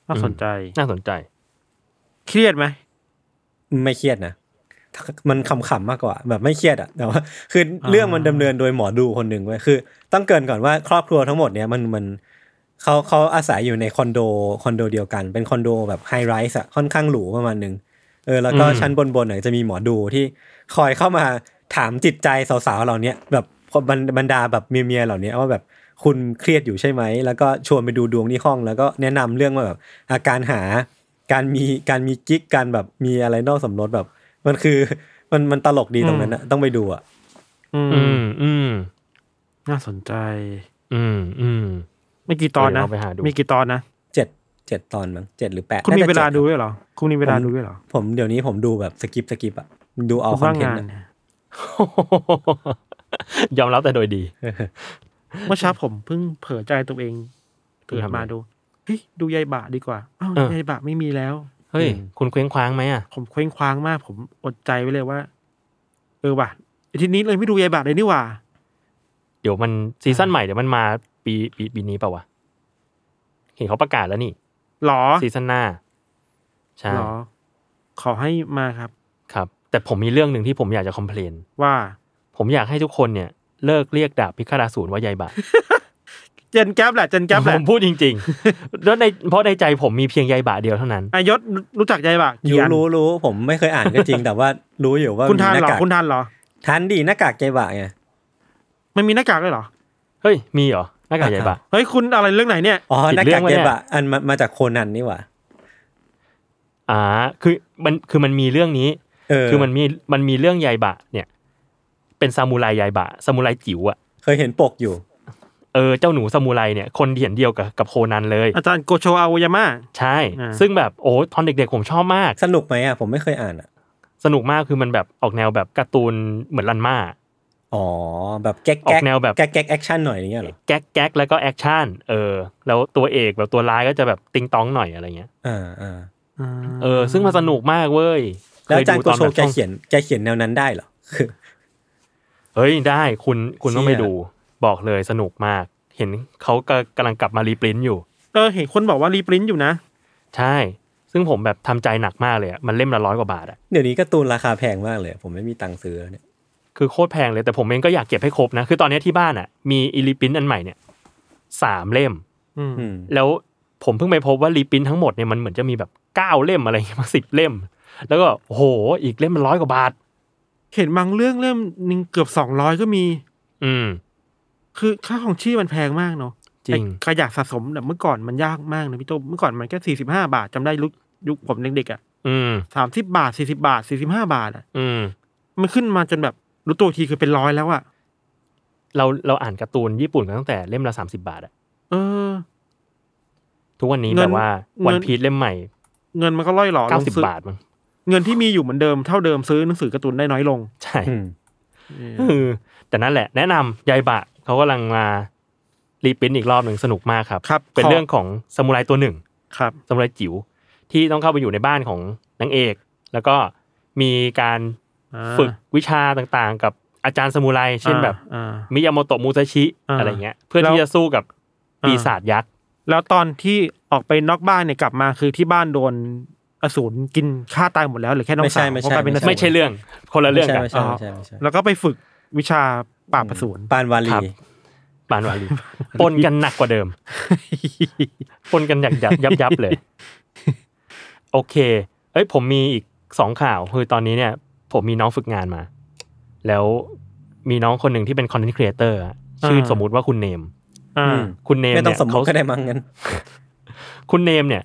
น่าสนใจน่าสนใจ เครียดไหมไม่เครียดนะมันขำๆมากกว่า แบบไม่เครียดอะแต่ว่าคือเรื่องมันดำเนินโดยหมอดูคนหนึ่งไว้ยคือ ต้องเกรินก่อนว่าครอบครัวทั้งหมดเนี้ยมันมันเขาเขาอาศัยอยู่ในคอนโดคอนโดเดียวกัน เป็นคอนโดแบบไฮไรส์อะค่อนข้างหรูประมาณหนึ่งเออแล้วก็อืมชั้นบนบนเนี่ยจะมีหมอดูที่คอยเข้ามาถามจิตใจสาวๆเหล่าเนี้ยแบบบรรบรรดาแบบเมียๆเหล่านี้ว่าแบบ คุณเครียดอยู่ใช่ไหม แล้วก็ชวนไปดูดวงที่ห้อง แล้วก็แนะนำเรื่องว่าแบบอาการหาการมีการมีกิ๊กการแบบมีอะไรนอกสมรสแบบ มันคือมันมันตลกดีตรงนั้นนะต้องไปดูอะอือืมมอืมน่าสนใจ อืมอืมไม่กี่ตอนนะเดี๋ยวเราไปหาดูมีกี่ตอนนะเจ็ดเจ็ดตอนมั้งเจ็ดหรือแปดคุณมีน่จะเวลาจ็ดูครับด้วยเหรอคุณมีเวลาดูด้วยเหรอผมเดี๋ยวนี้ผมดูแบบ skip skip อะดูเอา content อะเนี่ยยอมรับแต่โดยดี เมื่อเช้าผมเพิ่งเผลอใจตัวเองเพิ่งเกิดทำอะไรมาดูเฮ้ยดูยายบะดีกว่าอ้าวเออยายบะไม่มีแล้ว เฮ้ย คุณเคว้งคว้างไหมอะ ผมเคว้งคว้างมาก ผมอดใจไว้เลยว่า เออว่ะอาทีนี้เลยไม่ดูยายบะเลยนี่หว่า เดี๋ยวมันซีซั่นใหม่เดี๋ยวมันมาปีปีปีนี้เปล่าวะเห็นเขาประกาศแล้วนี่หรอซีซั่นหน้าใช่หรอขอให้มาครับ ครับ แต่ผมมีเรื่องหนึ่งที่ผมอยากจะ complainว่า ผมอยากให้ทุกคนเนี่ย เลิกเรียกดาบพิฆาตอสูรว่ายายบะเจนแก๊ปแหละเจนแก๊ปแหผละมพูดจริงๆแล้วในเพราะในใจผมมีเพียงยายบะเดียวเท่านั้น อายศรู้จักยายบะอกี่ยู่อันรู้รู้ผมไม่เคยอ่านก็จริง แต่ว่ารู้อยู่ว่าคุณมีทานหเหรน้าอกากคุณทานเหรอ ทันดีหน้ากากใจบะไง มันมีหน้ากากด้วยเหรอ เฮ้ยมีเหรอหน้ากากยายบะเฮ้ยคุณอะไรเรื่องไหนเนี่ย อ๋อผิดหน้าเรื่กาอกงวะใจเนี่ย บะอันมามาจากโคนันนี่หว่าอ่าคือมันคือมันมีเรื่องนี้ เออคือมันมีมันมีเรื่องยายบะเนี่ย เป็นซามูไรยายบะซามูไรจิ๋วอะเคยเห็นปกอยู่ เออเจ้าหนูซามูไรเนี่ย คนเขียนเดียวกับกับโคนันเลย อาจารย์โกโชอาโอยาม่าใช่อ่าซึ่งแบบโอ้ตอนเด็กๆผมชอบมาก สนุกไหมอะผมไม่เคยอ่านอะสนุกมากคือมันแบบออกแนวแบบการ์ตูนเหมือนรันมาอ๋อแบบแก๊กออกแก๊กแนวแบบแก๊กแก๊ก action หน่อยอย่างเงี้ยเหรอแก๊กแก๊กแล้วก็ action เออ แล้วตัวเอกแบบตัวร้ายก็จะแบบติงตองหน่อยอะไรเงี้ยอ่าอ่าเออ ซึ่งมันสนุกมากเว้ยแล้วอาจารย์เคโกดูโชตอนแบบแกช่องเขียนแกเขียนแนวนั้นได้เหรอคือ เฮ้ยได้คุณคุณต้องไปเชี่ยดู บอกเลยสนุกมาก เห็นเขาก็กำลังกลับมา reprint อยู่เออเห็นคนบอกว่า reprint อยู่นะ ใช่ ซึ่งผมแบบทำใจหนักมากเลยอะมันเล่มละร้อยกว่าบาทอะเดี๋ยวนี้การ์ตูนราคาแพงมากเลย ผมไม่มีตังค์ซื้อแล้วเนี่ยคือโคตรแพงเลยแต่ผมเองก็อยากเก็บให้ครบนะ คือตอนนี้ที่บ้านอะมีอี reprint อันใหม่เนี่ยสามเล่มอืมอืมแล้วผมเพิ่งไปพบว่ารีปรินท์ทั้งหมดเนี่ยมันเหมือนจะมีแบบเก้าเล่มอะไรอย่างเงี้ยมาสิบเล่ม แล้วก็โอ้โหอีกเล่มมันร้อยกว่าบาท เห็นบางเรื่องเล่มหนึ่งเกือบสองร้อยก็มี อืม คือค่าของชีพมันแพงมากเนาะจริงไอ้ขยะสะสมแบบเมื่อก่อนมันยากมากนะพี่โตเมื่อก่อนมันแค่สี่สิบห้าบาทจำได้ลุกยุคผมเด็กๆอะอืมสามสิบบาทสี่สิบาทสี่สิบห้าบาทอะ อืม มันขึ้นมาจนแบบรู้ตัวทีคือเป็นร้อยแล้วอะเราเราอ่านการ์ตูนญี่ปุ่นกันตั้งแต่เล่มละสามสิบาทอะเออ ทุกวันนี้เงินแบบว่าเงินวันพีชเล่มใหม่ เงินมันก็ล่อยหล่อลเก้างสิบซื้อบาทมั้ง เงินที่มีอยู่เหมือนเดิมเท่าเดิมซื้อหนังสือการ์ตูนได้น้อยลง ใช่อืมเออแต่นั่นแหละ แนะนำยายบะเขากำลังมารีปรินท์อีกรอบหนึ่งสนุกมากครับครับเป็นขอเรื่องของซามูไรตัวหนึ่งครับซามูไรจิ๋วที่ต้องเข้าไปอยู่ในบ้านของนางเอก แล้วก็มีการอ่าฝึกวิชาต่างๆ กับอาจารย์ซามูไรเช่นแบบอ่ามิยาโมโตะมูซาชิอ่าอะไรเงี้ย เพื่อแล้วที่จะสู้กับอ่าปีศาจยักษ์แล้วตอนที่ออกไปนอกบ้านเนี่ยกลับมาคือที่บ้านโดน อสูรกินฆ่าตายหมดแล้วหรือแค่น้องไม่ใช่สาวไม่ใช่เพราะกลายเป็นอสูรไม่ใช่เรื่อง คนละเรื่องกันไม่ใช่ไม่ใช่ไม่ใช่แล้วก็ไปฝึกวิชาปราบอสูรปานวาคลีรับปานวาลีปนกันหนักกว่าเดิมปนกันยับยับยับยับเลย โอเค เอ้ยผมมีอีกสองข่าวคือตอนนี้เนี่ย ผมมีน้องฝึกงานมา แล้วมีน้องคนหนึ่งที่เป็นคอนเทนต์ครีเอเตอร์ชื่อสมมุติว่าคุณเนมอ่าอืมคุณเนมไม่ต้อเนี่งยสมมเขาติก็ได้มั้งงั้นคุณเนมเนี่ย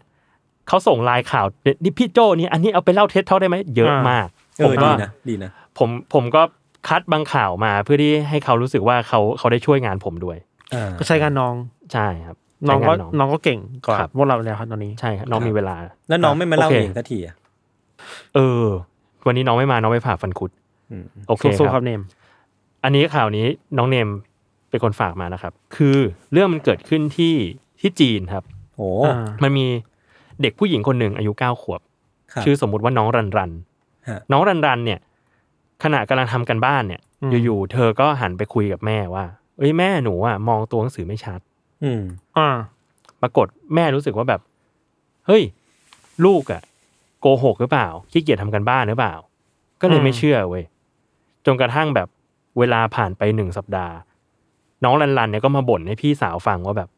เขาส่งไลน์ข่าวนี่พี่โจนี่อันนี้เอาไปเล่าเท็จเท่าได้ไหมเยอะมากเอผมอก็ดีนะดีนะผมผมก็คัดบางข่าวมาเพื่อที่ให้เขารู้สึกว่าเขาเขาได้ช่วยงานผมด้วยอ่าก็ใช้งานน้องใช่ครับน้องก็ใช้าน้องก็เก่งกว่าครับพวกเราแล้วครับตอนนี้ใช่ครับน้องมีเวลา แล้วน้องไม่มาเล่าโอเคเองสักทีอะเออ วันนี้น้องไม่มาน้องไปผ่าฟันคุดอืมโอเคสู้คๆครัรับบเนมอันนี้ข่าวนี้น้องเนมเป็นคนฝากมานะครับ คือเรื่องมันเกิดขึ้นที่ที่จีนครับ โอ้อ่ามันมี เด็กผู้หญิงคนหนึ่งอายุเก้าขวบครับชื่อสมมุติว่าน้องรันรันฮะน้องรันรันเนี่ย ขณะกำลังทำกันบ้านเนี่ยอืมอยู่ๆเธอก็หันไปคุยกับแม่ว่า เอ้ยแม่หนูอะมองตัวหนังสือไม่ชัด อืมอ่าปรากฏแม่รู้สึกว่าแบบ เฮ้ย ลูกอะ โกหกหรือเปล่าขี้เกียจทำกันบ้านหรือเปล่า ก็เลยไม่เชื่อเว้ยจนกระทั่งแบบเวลาผ่านไปหนึ่งสัปดาห์ น้องรันรันเนี่ยก็มาบ่นให้พี่สาวฟังว่าแบบ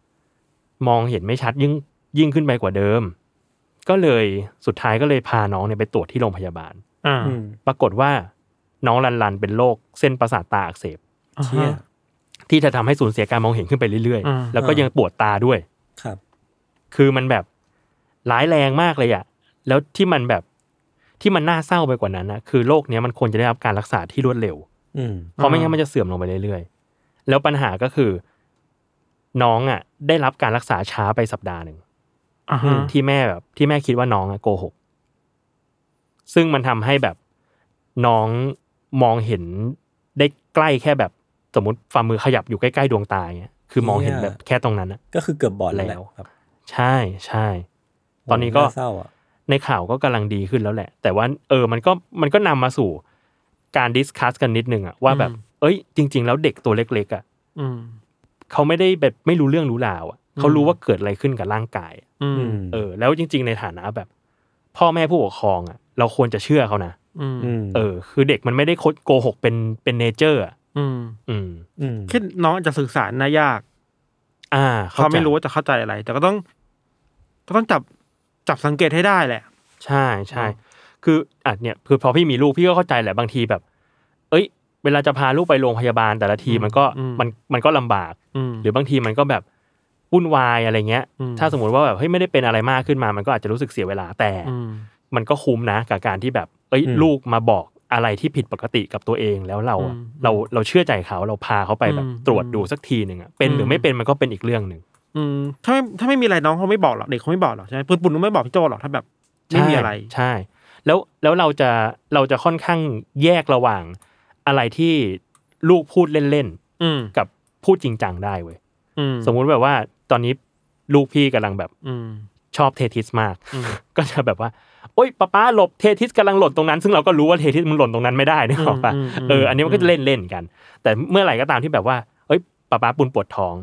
มองเห็นไม่ชัดยิ่งยิ่งขึ้นไปกว่าเดิม ก็เลยสุดท้ายก็เลยพาน้องเนี่ยไปตรวจที่โรงพยาบาลอ่าอืมปรากฏว่าน้องรันรันเป็นโรคเส้นประสาทตาอักเสบอ่าเชี่ยฮะที่จะทำให้สูญเสียการมองเห็นขึ้นไปเรื่อยอ่าๆแล้วก็ยังปวดตาด้วย ครับ คือมันแบบร้ายแรงมากเลยอะแล้วที่มันแบบที่มันน่าเศร้าไปกว่านั้นนะคือโรคเนี้ยมันควรจะได้รับการรักษาที่รวดเร็วอืมเพราะไม่งั้นมันจะเสื่อมลงไปเรื่อยๆ แล้วปัญหาก็คือ น้องอะ ได้รับการรักษาช้าไปสัปดาห์หนึ่งอ่าฮะ ที่แม่แบบ ที่แม่คิดว่าน้องอะโกหก ซึ่งมันทำให้แบบน้องมองเห็นได้ใกล้แค่แบบสมมติฝ่ามือขยับอยู่ใกล้ๆดวงตาเงี้ยคือมองเห็นแบบแค่ตรงนั้นอะก็คือเกือบบอดแล้วแล้วครับ ใช่ใช่ ตอนนี้ก็โน่าเศร้าอะในข่าวก็กำลังดีขึ้นแล้วแหละ แต่ว่าเออมันก็มันก็นำมาสู่การดิสคัสกันนิดนึงอะว่าแบบ เอ้ย จริง ๆ แล้วเด็กตัวเล็ก ๆอะอืมเขาไม่ได้แบบไม่รู้เรื่องรู้ราวอะ เขารู้ว่าเกิดอะไรขึ้นกับร่างกายอะอืมอืมเออ แล้วจริง ๆ ในฐานะแบบ พ่อแม่ผู้ปกครองอะเราควรจะเชื่อเขานะอืมอืมเออ คือเด็กมันไม่ได้โกหกเป็นเป็นเนเจอร์อะอืม อืมอืมแค่น้องอาจจะสื่อสารน่ายาก อ่าเขาไม่ใจรู้ว่าจะเข้าใจอะไร แต่ก็ต้อง ก็ต้องจับจับสังเกตให้ได้แหละ ใช่ใช่คืออะเนี่ยคือพอพี่มีลูกพี่ก็เข้าใจแหละบางทีแบบ เอ้ย เวลาจะพาลูกไปโรงพยาบาลแต่ละทีอืมมันก็อืมมันมันก็ลำบากอืมหรือบางทีมันก็แบบ วุ่นวายอะไรเงี้ยอืมถ้าสมมติว่าแบบเฮ้ยไม่ได้เป็นอะไรมากขึ้นมา มันก็อาจจะรู้สึกเสียเวลาแต่อืมมันก็คุ้มนะกับการที่แบบ เอ้ยอืมลูกมาบอกอะไรที่ผิดปกติกับตัวเองแล้วเราอะอืมเราเราเชื่อใจเขาเราพาเขาไปแบบอืมตรวจดูสักทีหนึ่งอะเป็นหรือมไม่เป็นมันก็เป็นอีกเรื่องหนึ่งอืมถ้าไม่ถ้าไม่มีอะไรน้องเขาไม่บอกหรอกเด็กเขาไม่บอกหรอกใช่ไหมปุ่นปุ่นไม่บอกพี่โจหรอกถ้าแบบไม่มีอะไรใช่ แล้วแล้วเราจะเราจะค่อนข้างแยกระหว่างอะไรที่ลูกพูดเล่นอืมๆกับพูดจริงจังได้เว้ยอืมสมมุติแบบว่า ตอนนี้ลูกพี่กำลังแบบ อืมชอบเททิสมากอืมก็จะแบบว่า โอ๊ยป้าป้าหลบเททิสกำลังหล่นตรงนั้น ซึ่งเราก็รู้ว่าเททิสมันหล่นตรงนั้นไม่ได้นึกออกปะอืมอืมเอออันนี้มันก็จะเล่นเล่นๆกัน แต่เมื่อไหร่ก็ตามที่แบบว่า เอ้ยป้าป้าปุนปวดท้อง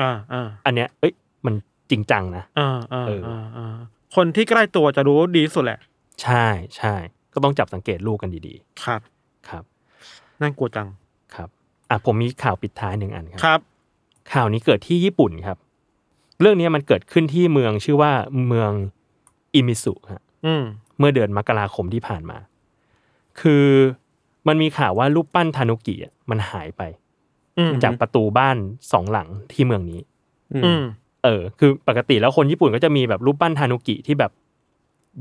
อ่าอ่าอันเนี้ย เอ้ย มันจริงจังนะอ่าอ่าเอออ่อ่าอ่าคนที่ใกล้ตัวจะรู้ดีที่สุดแหละ ใช่ใช่ก็ต้องจับสังเกตลูกกันดีครับๆครับน่ากลัวจังครับอะผมมีข่าวปิดท้ายหนึ่งอันครับครับ ข่าวนี้เกิดที่ญี่ปุ่นครับ เรื่องนี้มันเกิดขึ้นที่เมืองชื่อว่าเมืองอิมิสุฮะอืมเมื่อเดือนมกราคมที่ผ่านมา คือมันมีข่าวว่ารูปปั้นทานุกิอะมันหายไปอืมจากประตูบ้านสองหลังที่เมืองนี้อืมเออ คือปกติแล้วคนญี่ปุ่นก็จะมีแบบรูปปั้นทานุกิที่แบบ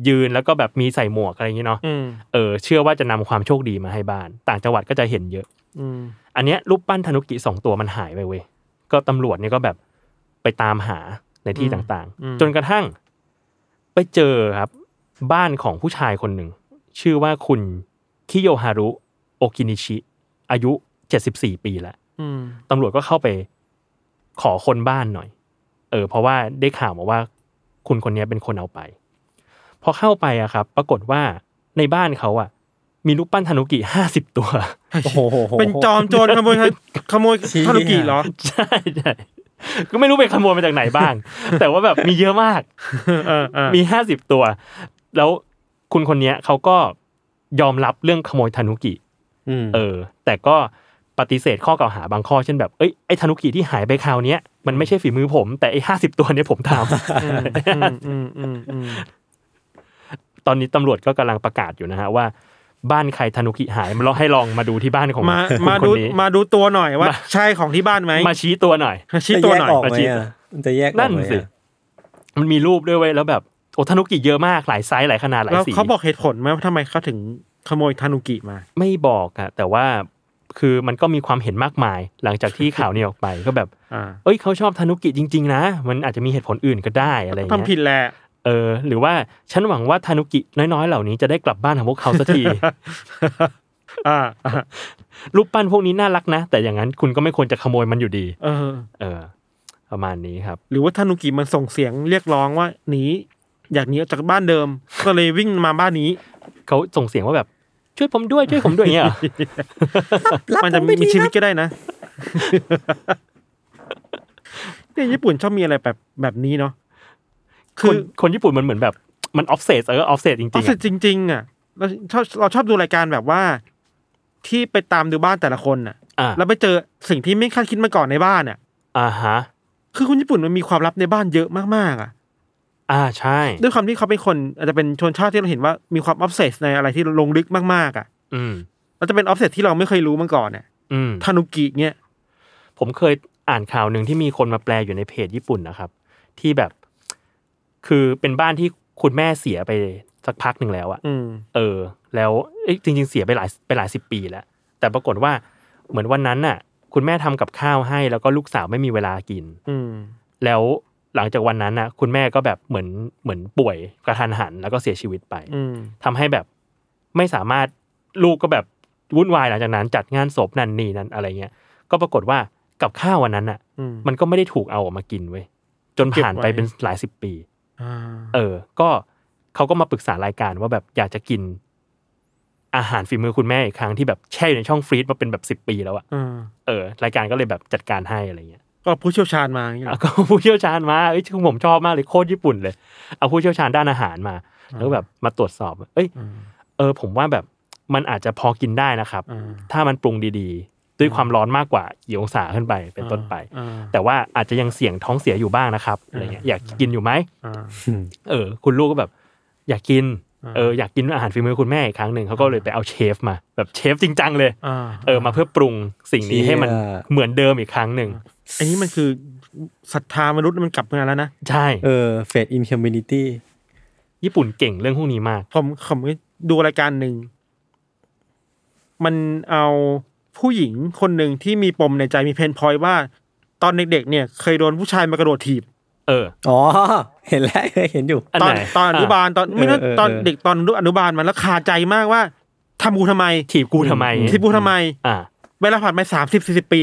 ยืนแล้วก็แบบมีใส่หมวกอะไรอย่างเงี้ยเนาะอืมเออเชื่อว่าจะนำความโชคดีมาให้บ้าน ต่างจังหวัดก็จะเห็นเยอะ อืมอันเนี้ยรูปปั้นธนุกิสองตัวมันหายไปเว้ยก็ตำรวจเนี่ยก็แบบ ไปตามหาในที่อืมต่างอืมๆจนกระทั่ง ไปเจอครับ บ้านของผู้ชายคนหนึ่ง ชื่อว่าคุณคิโยฮารุโอกินิชิ อายุ74ปีแล้วอืมตำรวจก็เข้าไปขอคนบ้านหน่อย เออ เพราะว่าได้ข่าวมาว่า คุณคนเนี้ยเป็นคนเอาไป พอเข้าไปอะครับ ปรากฏว่าในบ้านเขาอะมีรูปปั้นธนุกิห้าสิบตัว โอ้โห เป็นจอมโจรขโมยขโมยเชี่ยทานุกิเหรอ ใช่ใช่ ก็ไม่รู้ไปขโมยมาจากไหนบ้าง แต่ว่าแบบมีเยอะมากเออเออมีห้าสิบตัว แล้วคุณคนเนี้ยเขาก็ยอมรับเรื่องขโมยธนุกิอืมเออ แต่ก็ปฏิเสธข้อกล่าวหาบางข้อเช่นแบบเอ้ยไอ้ธนุกิที่หายไปคราวเนี้ยมันไม่ใช่ฝีมือผม แต่ไอ้ห้าสิบตัวเนี้ยผมทอืมอืมอืมอืมำตอนนี้ตำรวจก็กำลังประกาศอยู่นะฮะว่า บ้านใครธนุกิหายมาลองให้ลองมาดูที่บ้านของมาคุณมาคนดูนี้มาดูตัวหน่อยว่ามาใช่ของที่บ้านไหมมาชี้ตัวหน่อยชี้จะตัวแยกหน่อยออกไหมมาชี้อะมันจะแยกออกนั่นไหมสิอะมันมีรูปด้วยเว้ยแล้วแบบโอ้ธนุกิเยอะมากหลายไซส์หลายขนาดหลายแล้วสีเขาบอกเหตุผลไหมว่าทำไมเขาถึงขโมยทานุกิมา ไม่บอกอะแต่ว่าคือมันก็มีความเห็นมากมาย หลังจากที่ข่าวนี้ออกไปก็แบบอ่าเอ้ยเขาชอบธนุกิจริง ๆ นะ มันอาจจะมีเหตุผลอื่นก็ได้อะไรอย่างทำเงี้ผิยดแหละ เออ หรือว่าฉันหวังว่าธนุกิน้อยๆ เหล่านี้จะได้กลับบ้านของพวกเขาสักทีอ่าอ่ารูปปั้นพวกนี้น่ารักนะ แต่อย่างนั้นคุณก็ไม่ควรจะขโมยมันอยู่ดี เออ เออ ประมาณนี้ครับ หรือว่าทานุกิมันส่งเสียงเรียกร้องว่าหนีอยากหนีออกจากบ้านเดิม ก็เลยวิ่งมาบ้านนี้ เขาส่งเสียงว่าแบบ ช่วยผมด้วยช่วยผมด้วยอย่างเงี้ยเหรอมันจะมีชีวิตก็ได้นะเนี่ยญี่ปุ่นชอบมีอะไรแบบแบบนี้เนาะ คคืนอคนญี่ปุ่นมันเหมือนแบบมันออฟเซตเออออฟเซตจริงเอาๆเสร็อะจจริงๆอะเราชอบเราชอบดูรายการแบบว่า ที่ไปตามดูบ้านแต่ละคนน่ะอ่าแล้วไปเจอสิ่งที่ไม่คาดคิดมาก่อนในบ้านอะอ่าฮะคือคนญี่ปุ่นมันมีความลับในบ้านเยอะมากๆอะ อ่าใช่ ด้วยความที่เขาเป็นคน อาจจะเป็นชนชาติที่เราเห็นว่ามีความ obsess ในอะไรที่ลงลึกมากๆอะ อืมเราจะเป็น obsess ที่เราไม่เคยรู้มาก่อนเนี่ยอืมทานุกิเนี่ยผมเคยอ่านข่าวหนึ่งที่มีคนมาแปลอยู่ในเพจญี่ปุ่นนะครับ ที่แบบ คือเป็นบ้านที่คุณแม่เสียไปสักพักหนึ่งแล้วอะอืมเออ แล้วเอ้ยจริง ๆ เสียไปหลายไปหลายสิบปีแล้ว แต่ปรากฏว่าเหมือนวันนั้นน่ะ คุณแม่ทำกับข้าวให้ แล้วก็ลูกสาวไม่มีเวลากิน อืมแล้วหลังจากวันนั้นน่ะ คุณแม่ก็แบบเหมือนเหมือนป่วยกระทันหันแล้วก็เสียชีวิตไป อืมทำให้แบบไม่สามารถลูกก็แบบวุ่นวายหลังจากนั้น จัดงานศพนั่นนี่นั่นอะไรเงี้ย ก็ปรากฏว่ากับข้าววันนั้นอะอืมมันก็ไม่ได้ถูกเอาออกมากินเว้ยจนผ่านไปเก็บไว้เป็นหลายสิบปีอ่า เออ ก็เขาก็มาปรึกษารายการว่าแบบอยากจะกิน อาหารฝีมือคุณแม่อีกครั้งที่แบบแช่อยู่ในช่องฟรีซมาเป็นแบบสิบปีแล้วอะอ่าเออ รายการก็เลยแบบจัดการให้อะไรเงี้ยก็ผู้เชี่ยวชาญมาอย่างเงี้ยเหรแล้อวก็ผู้เชี่ยวชาญมาเอ้ยผมชอบมากเลยโคตรญี่ปุ่นเลย เอาผู้เชี่ยวชาญด้านอาหารมา แล้วแบบมาตรวจสอบ เอ้ยอืมเออ ผมว่าแบบมันอาจจะพอกินได้นะครับอ่าถ้ามันปรุงดีๆ ด้วยความร้อนมากกว่ากี่องศาขึ้นไปเป็นต้นไปอ่าแต่ว่าอาจจะยังเสี่ยงท้องเสียอยู่บ้างนะครับอะไรเงี้ยอยากกินอยู่ไหมอ่าเออ คุณลูกก็แบบ อยากกินอ่าเอออยากกินอาหารฝีมือคุณแม่อีกครั้งหนึ่งเขาก็เลยไปเอาเชฟมา แบบเชฟจริงจังเลยอ่าเออมาเพื่อปรุงสิ่งนี้ให้มันเชี่ยเหมือนเดิมอีกครั้งหนึ่งอันนี้มันคือศรัทธามนุษย์มันกลับมาแล้วนะ ใช่เออ faith in humanity ญี่ปุ่นเก่งเรื่องพวกนี้มาก ผมผมดูรายการหนึ่ง มันเอา ผู้หญิงคนหนึ่งที่มีปมในใจมีเพนพอยว่า ตอนเด็กๆเนี่ย เคยโดนผู้ชายมากระโดดถีบ เออ อ๋อ เห็นแล้วเห็นอยู่อันตอไหนนตอนอนุบาลตอนไม่รู้เออเออตอนเออเด็กตอนอนุบาลมันแล้วคาใจมากว่าทำกูทำไมถีบกูทำไมถีบกูทำไม อ่าเวลาผ่านไปสามสิบสี่สิบปี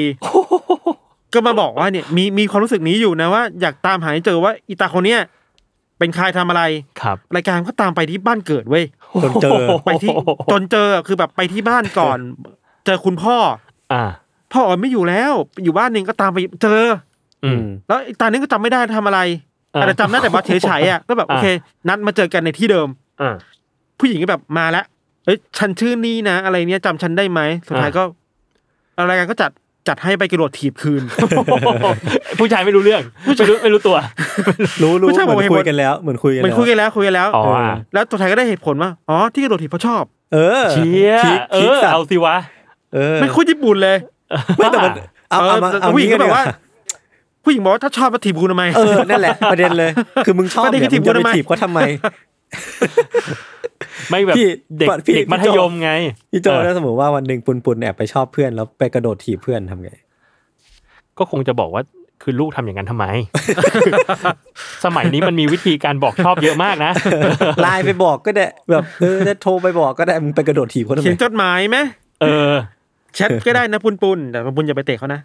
ก็มาบอกว่าเนี่ยมีมีความรู้สึกนี้อยู่นะว่า อยากตามหาให้เจอว่าอีตาคนเนี้ยเป็นใครทำอะไรครับรายการก็ตามไปที่บ้านเกิดเว้ยจนเจอไปที่จนเจอคือแบบไปที่บ้านก่อน เจอคุณพ่อ อ่า พ่ออ๋อยไม่อยู่แล้ว อยู่บ้านหนึ่งก็ตามไปเจอ อืม แล้วไอ้ตานี้ก็จำไม่ได้ทำอะไรอ่าอาจจะจำได้แต่ว่าเฉยๆอะก็แบบโอเค นัดมาเจอกันในที่เดิม อ่า ผู้หญิงก็แบบมาแล้วเอ้ยฉันชื่อนี้นะ อะไรเนี้ยจำฉันได้ไหมสุดท้ายอ่า ก็อะไรกันก็จัดจัดให้ไปกระโดดถีบคืน ผู้ชายไม่รู้เรื่อง ไม่รู้ไม่รู้ตัว รู้รู้ไม่ใช่เหมือนผมเห็นคุยกันแล้วเหมือนคุยกันมันแล้วคุยกันแล้วคุยกันแล้ว อ๋อเออแล้วตัวไทยก็ได้เหตุผลว่า อ๋อ ที่กระโดดถีบเพราะชอบ เออเชียพลิกเอพลิกอสัตเอาว์สิวะเออ ไม่คุ้นญี่ปุ่นเลยไม่แต่มันเอาเอามาเออเอาผู้หญิงงี้ก็กันแบดีบกว่าว่า ผู้หญิงบอกว่าถ้าชอบมาถีบกูทำไมเออนั่นแหละประเด็นเลย คือมึงชอบประเด็นคือเนี่ยมึงจะไปถีถีบบกูเขาทำไมทำไมไม่แบบพี่เด็กพี่เด็กมัธยมไงพี่โจเออถ้าสมมติว่าวันหนึ่งปุนปุนแอบไปชอบเพื่อนแล้วไปกระโดดถีบเพื่อนทำไง ก็คงจะบอกว่าคือลูกทำอย่างนั้นทำไม สมัยนี้มันมีวิธีการบอกชอบเยอะมากนะไลน์ไปบอกก็ได้แบบเออจะโทรไปบอกก็ได้มึงไปกระโดดถีบเขาทำไมเขียนจดหมายไหมเออ แชทก็ได้นะปุนปุนแต่ปุนอย่าไปเตะเขานะ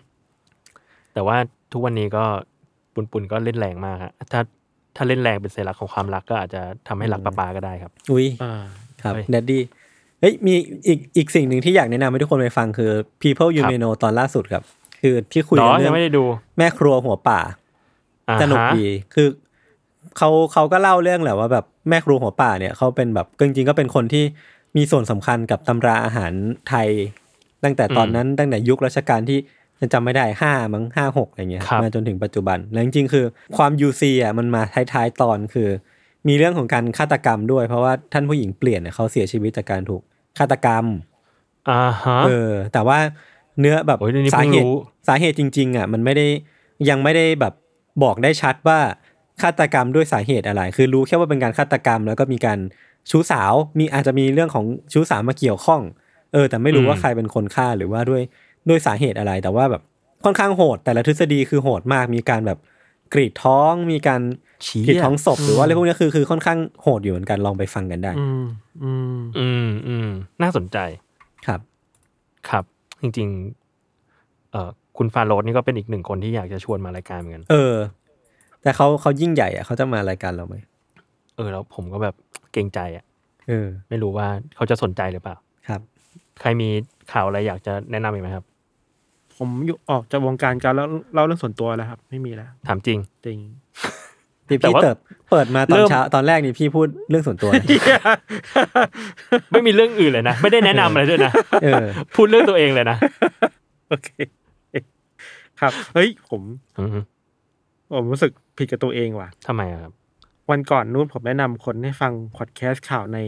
แต่ว่าทุกวันนี้ก็ปุนปุนก็เล่นแรงมากฮะถ้าถ้าเล่นแรงเป็นสัญลักษณ์ของความรักก็อาจจะทำให้รักปาปาก็ได้ครับ อุ้ยอ่าครับเฮ้ย daddy เฮ้ยมีอีกอีกสิ่งหนึ่งที่อยากแนะนำให้ทุกคนไปฟังคือ People You ครับ May Know ตอนล่าสุดครับ คือที่คุยเนาะกันเรื่ยัองงไม่ได้ดูแม่ครัวหัวป่าอ่าสนุกฮะดีคือเขาเขาก็เล่าเรื่องแหละว่าแบบแม่ครัวหัวป่าเนี่ยเขาเป็นแบบจริงๆก็เป็นคนที่มีส่วนสำคัญกับตำราอาหารไทย ตั้งแต่ตอนนั้นตั้งแต่ยุครัชกาลที่ยังจำไม่ได้ห้ามั้งห้าหกอะไรเงี้ยครับมาจนถึงปัจจุบันแล้วจริงๆคือความ UC อะมันมาท้ายๆตอนคือ มีเรื่องของการฆาตกรรมด้วย เพราะว่าท่านผู้หญิงเปลี่ยนเนี่ยเขาเสียชีวิตจากการถูกฆาตกรรมอ่าฮะเออ แต่ว่าเนื้อแบบโอ้ยเรื่องนี้สาเพิ่งเหตุรู้สาเหตุจริง ๆ อะ มันไม่ได้ยังไม่ได้แบบบอกได้ชัดว่าฆาตกรรมด้วยสาเหตุอะไร คือรู้แค่ว่าเป็นการฆาตกรรม แล้วก็มีการชู้สาวมีอาจจะมีเรื่องของชู้สาวมาเกี่ยวข้อง เออแต่ไม่รู้ว่าใครเป็นคนฆ่าหรือว่าด้วยด้วยสาเหตุอะไร แต่ว่าแบบค่อนข้างโหด แต่ละทฤษฎีคือโหดมากมีการแบบกรีดท้องมีการเชี่ยกรีดท้องศพหรือว่าอะไรพวกนี้คือคือค่อนข้างโหดอยู่เหมือนกันลองไปฟังกันได้อืมอืมอืมอืมน่าสนใจครับ ครับ จริง ๆ เอ่อคุณฟาโรสนี่ก็เป็นอีกหนึ่งคนที่อยากจะชวนมารายการเหมือนกัน เออ แต่เขาเขายิ่งใหญ่อะเขาจะมารายการเราไหมเออ แล้วผมก็แบบเกรงใจอะ เออ ไม่รู้ว่าเขาจะสนใจหรือเปล่าครับ ใครมีข่าวอะไรอยากจะแนะนำอีกไหมครับ ผมอยู่ออกจากวงการการแล้วเล่าเรื่องส่วนตัวแล้วครับ ไม่มีแล้ว ถามจริง จริงที่แต่พี่ว่าเติบเปิดมาตอนเริ่มเช้าตอนแรกนี่พี่พูดเรื่องส่วนตัวนะ ไม่มีเรื่องอื่นเลยนะ ไม่ได้แนะนำอะไรด้วยนะ เออ พูดเรื่องตัวเองเลยนะโอเค ครับ เฮ้ย ผม อือฮึผมรู้สึกผิดกับตัวเองว่ะ ทำไมอะครับ วันก่อนนู้นผมแนะนำคนให้ฟังพอดแคสต์ข่าวใน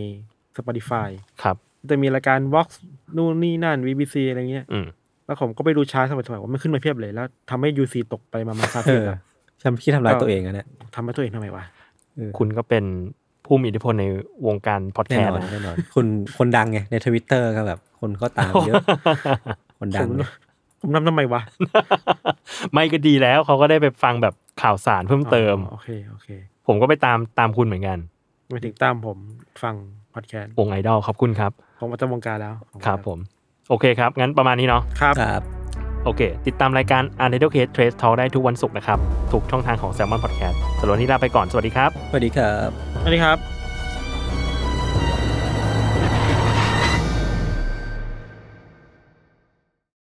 Spotify ครับ จะมีรายการ Vox นู่นนี่นั่น BBC อะไรเงี้ยอืมแล้วผมก็ไปดูชาร์ตสมัยสมัยว่ามันขึ้นมาเพียบเลย แล้วทำให้ UC ตกไปมามาซาเอเทียออะฉันพี่ทำร้ายตัวเองอะเนี่ยทำให้ตัวเองทำไมวะเออคุณก็เป็นผู้มีอิทธิพลในวงการพอดแคแน่สนต์อนนะแน่นอนคุณคนดังไงในทวิตเตอร์ก็แบบ คนก็ตามเยอะ คนดังผมเนี่ยผมทำทำไมวะ ไม่ก็ดีแล้วเขาก็ได้ไปฟังแบบข่าวสารเพิ่มเติมอ๋อโอเคโอเค ผมก็ไปตามตามคุณเหมือนกัน ไปถึงตามผมฟังพอดแคสต์วงไอดอลขอบคุณครับ ผมมาจากวงการแล้วขอณครับผม โอเคครับ งั้นประมาณนี้เนาะครับครับ โอเค ติดตามรายการ u n t i t l e Case Trace Talk ได้ทุกวันศุกร์นะครับ ทุกช่องทางของ Salmon Podcast สำหรับวันนี้ลาไปก่อน สวัสดีครับ สวัสดีครับ สวัสดีครับ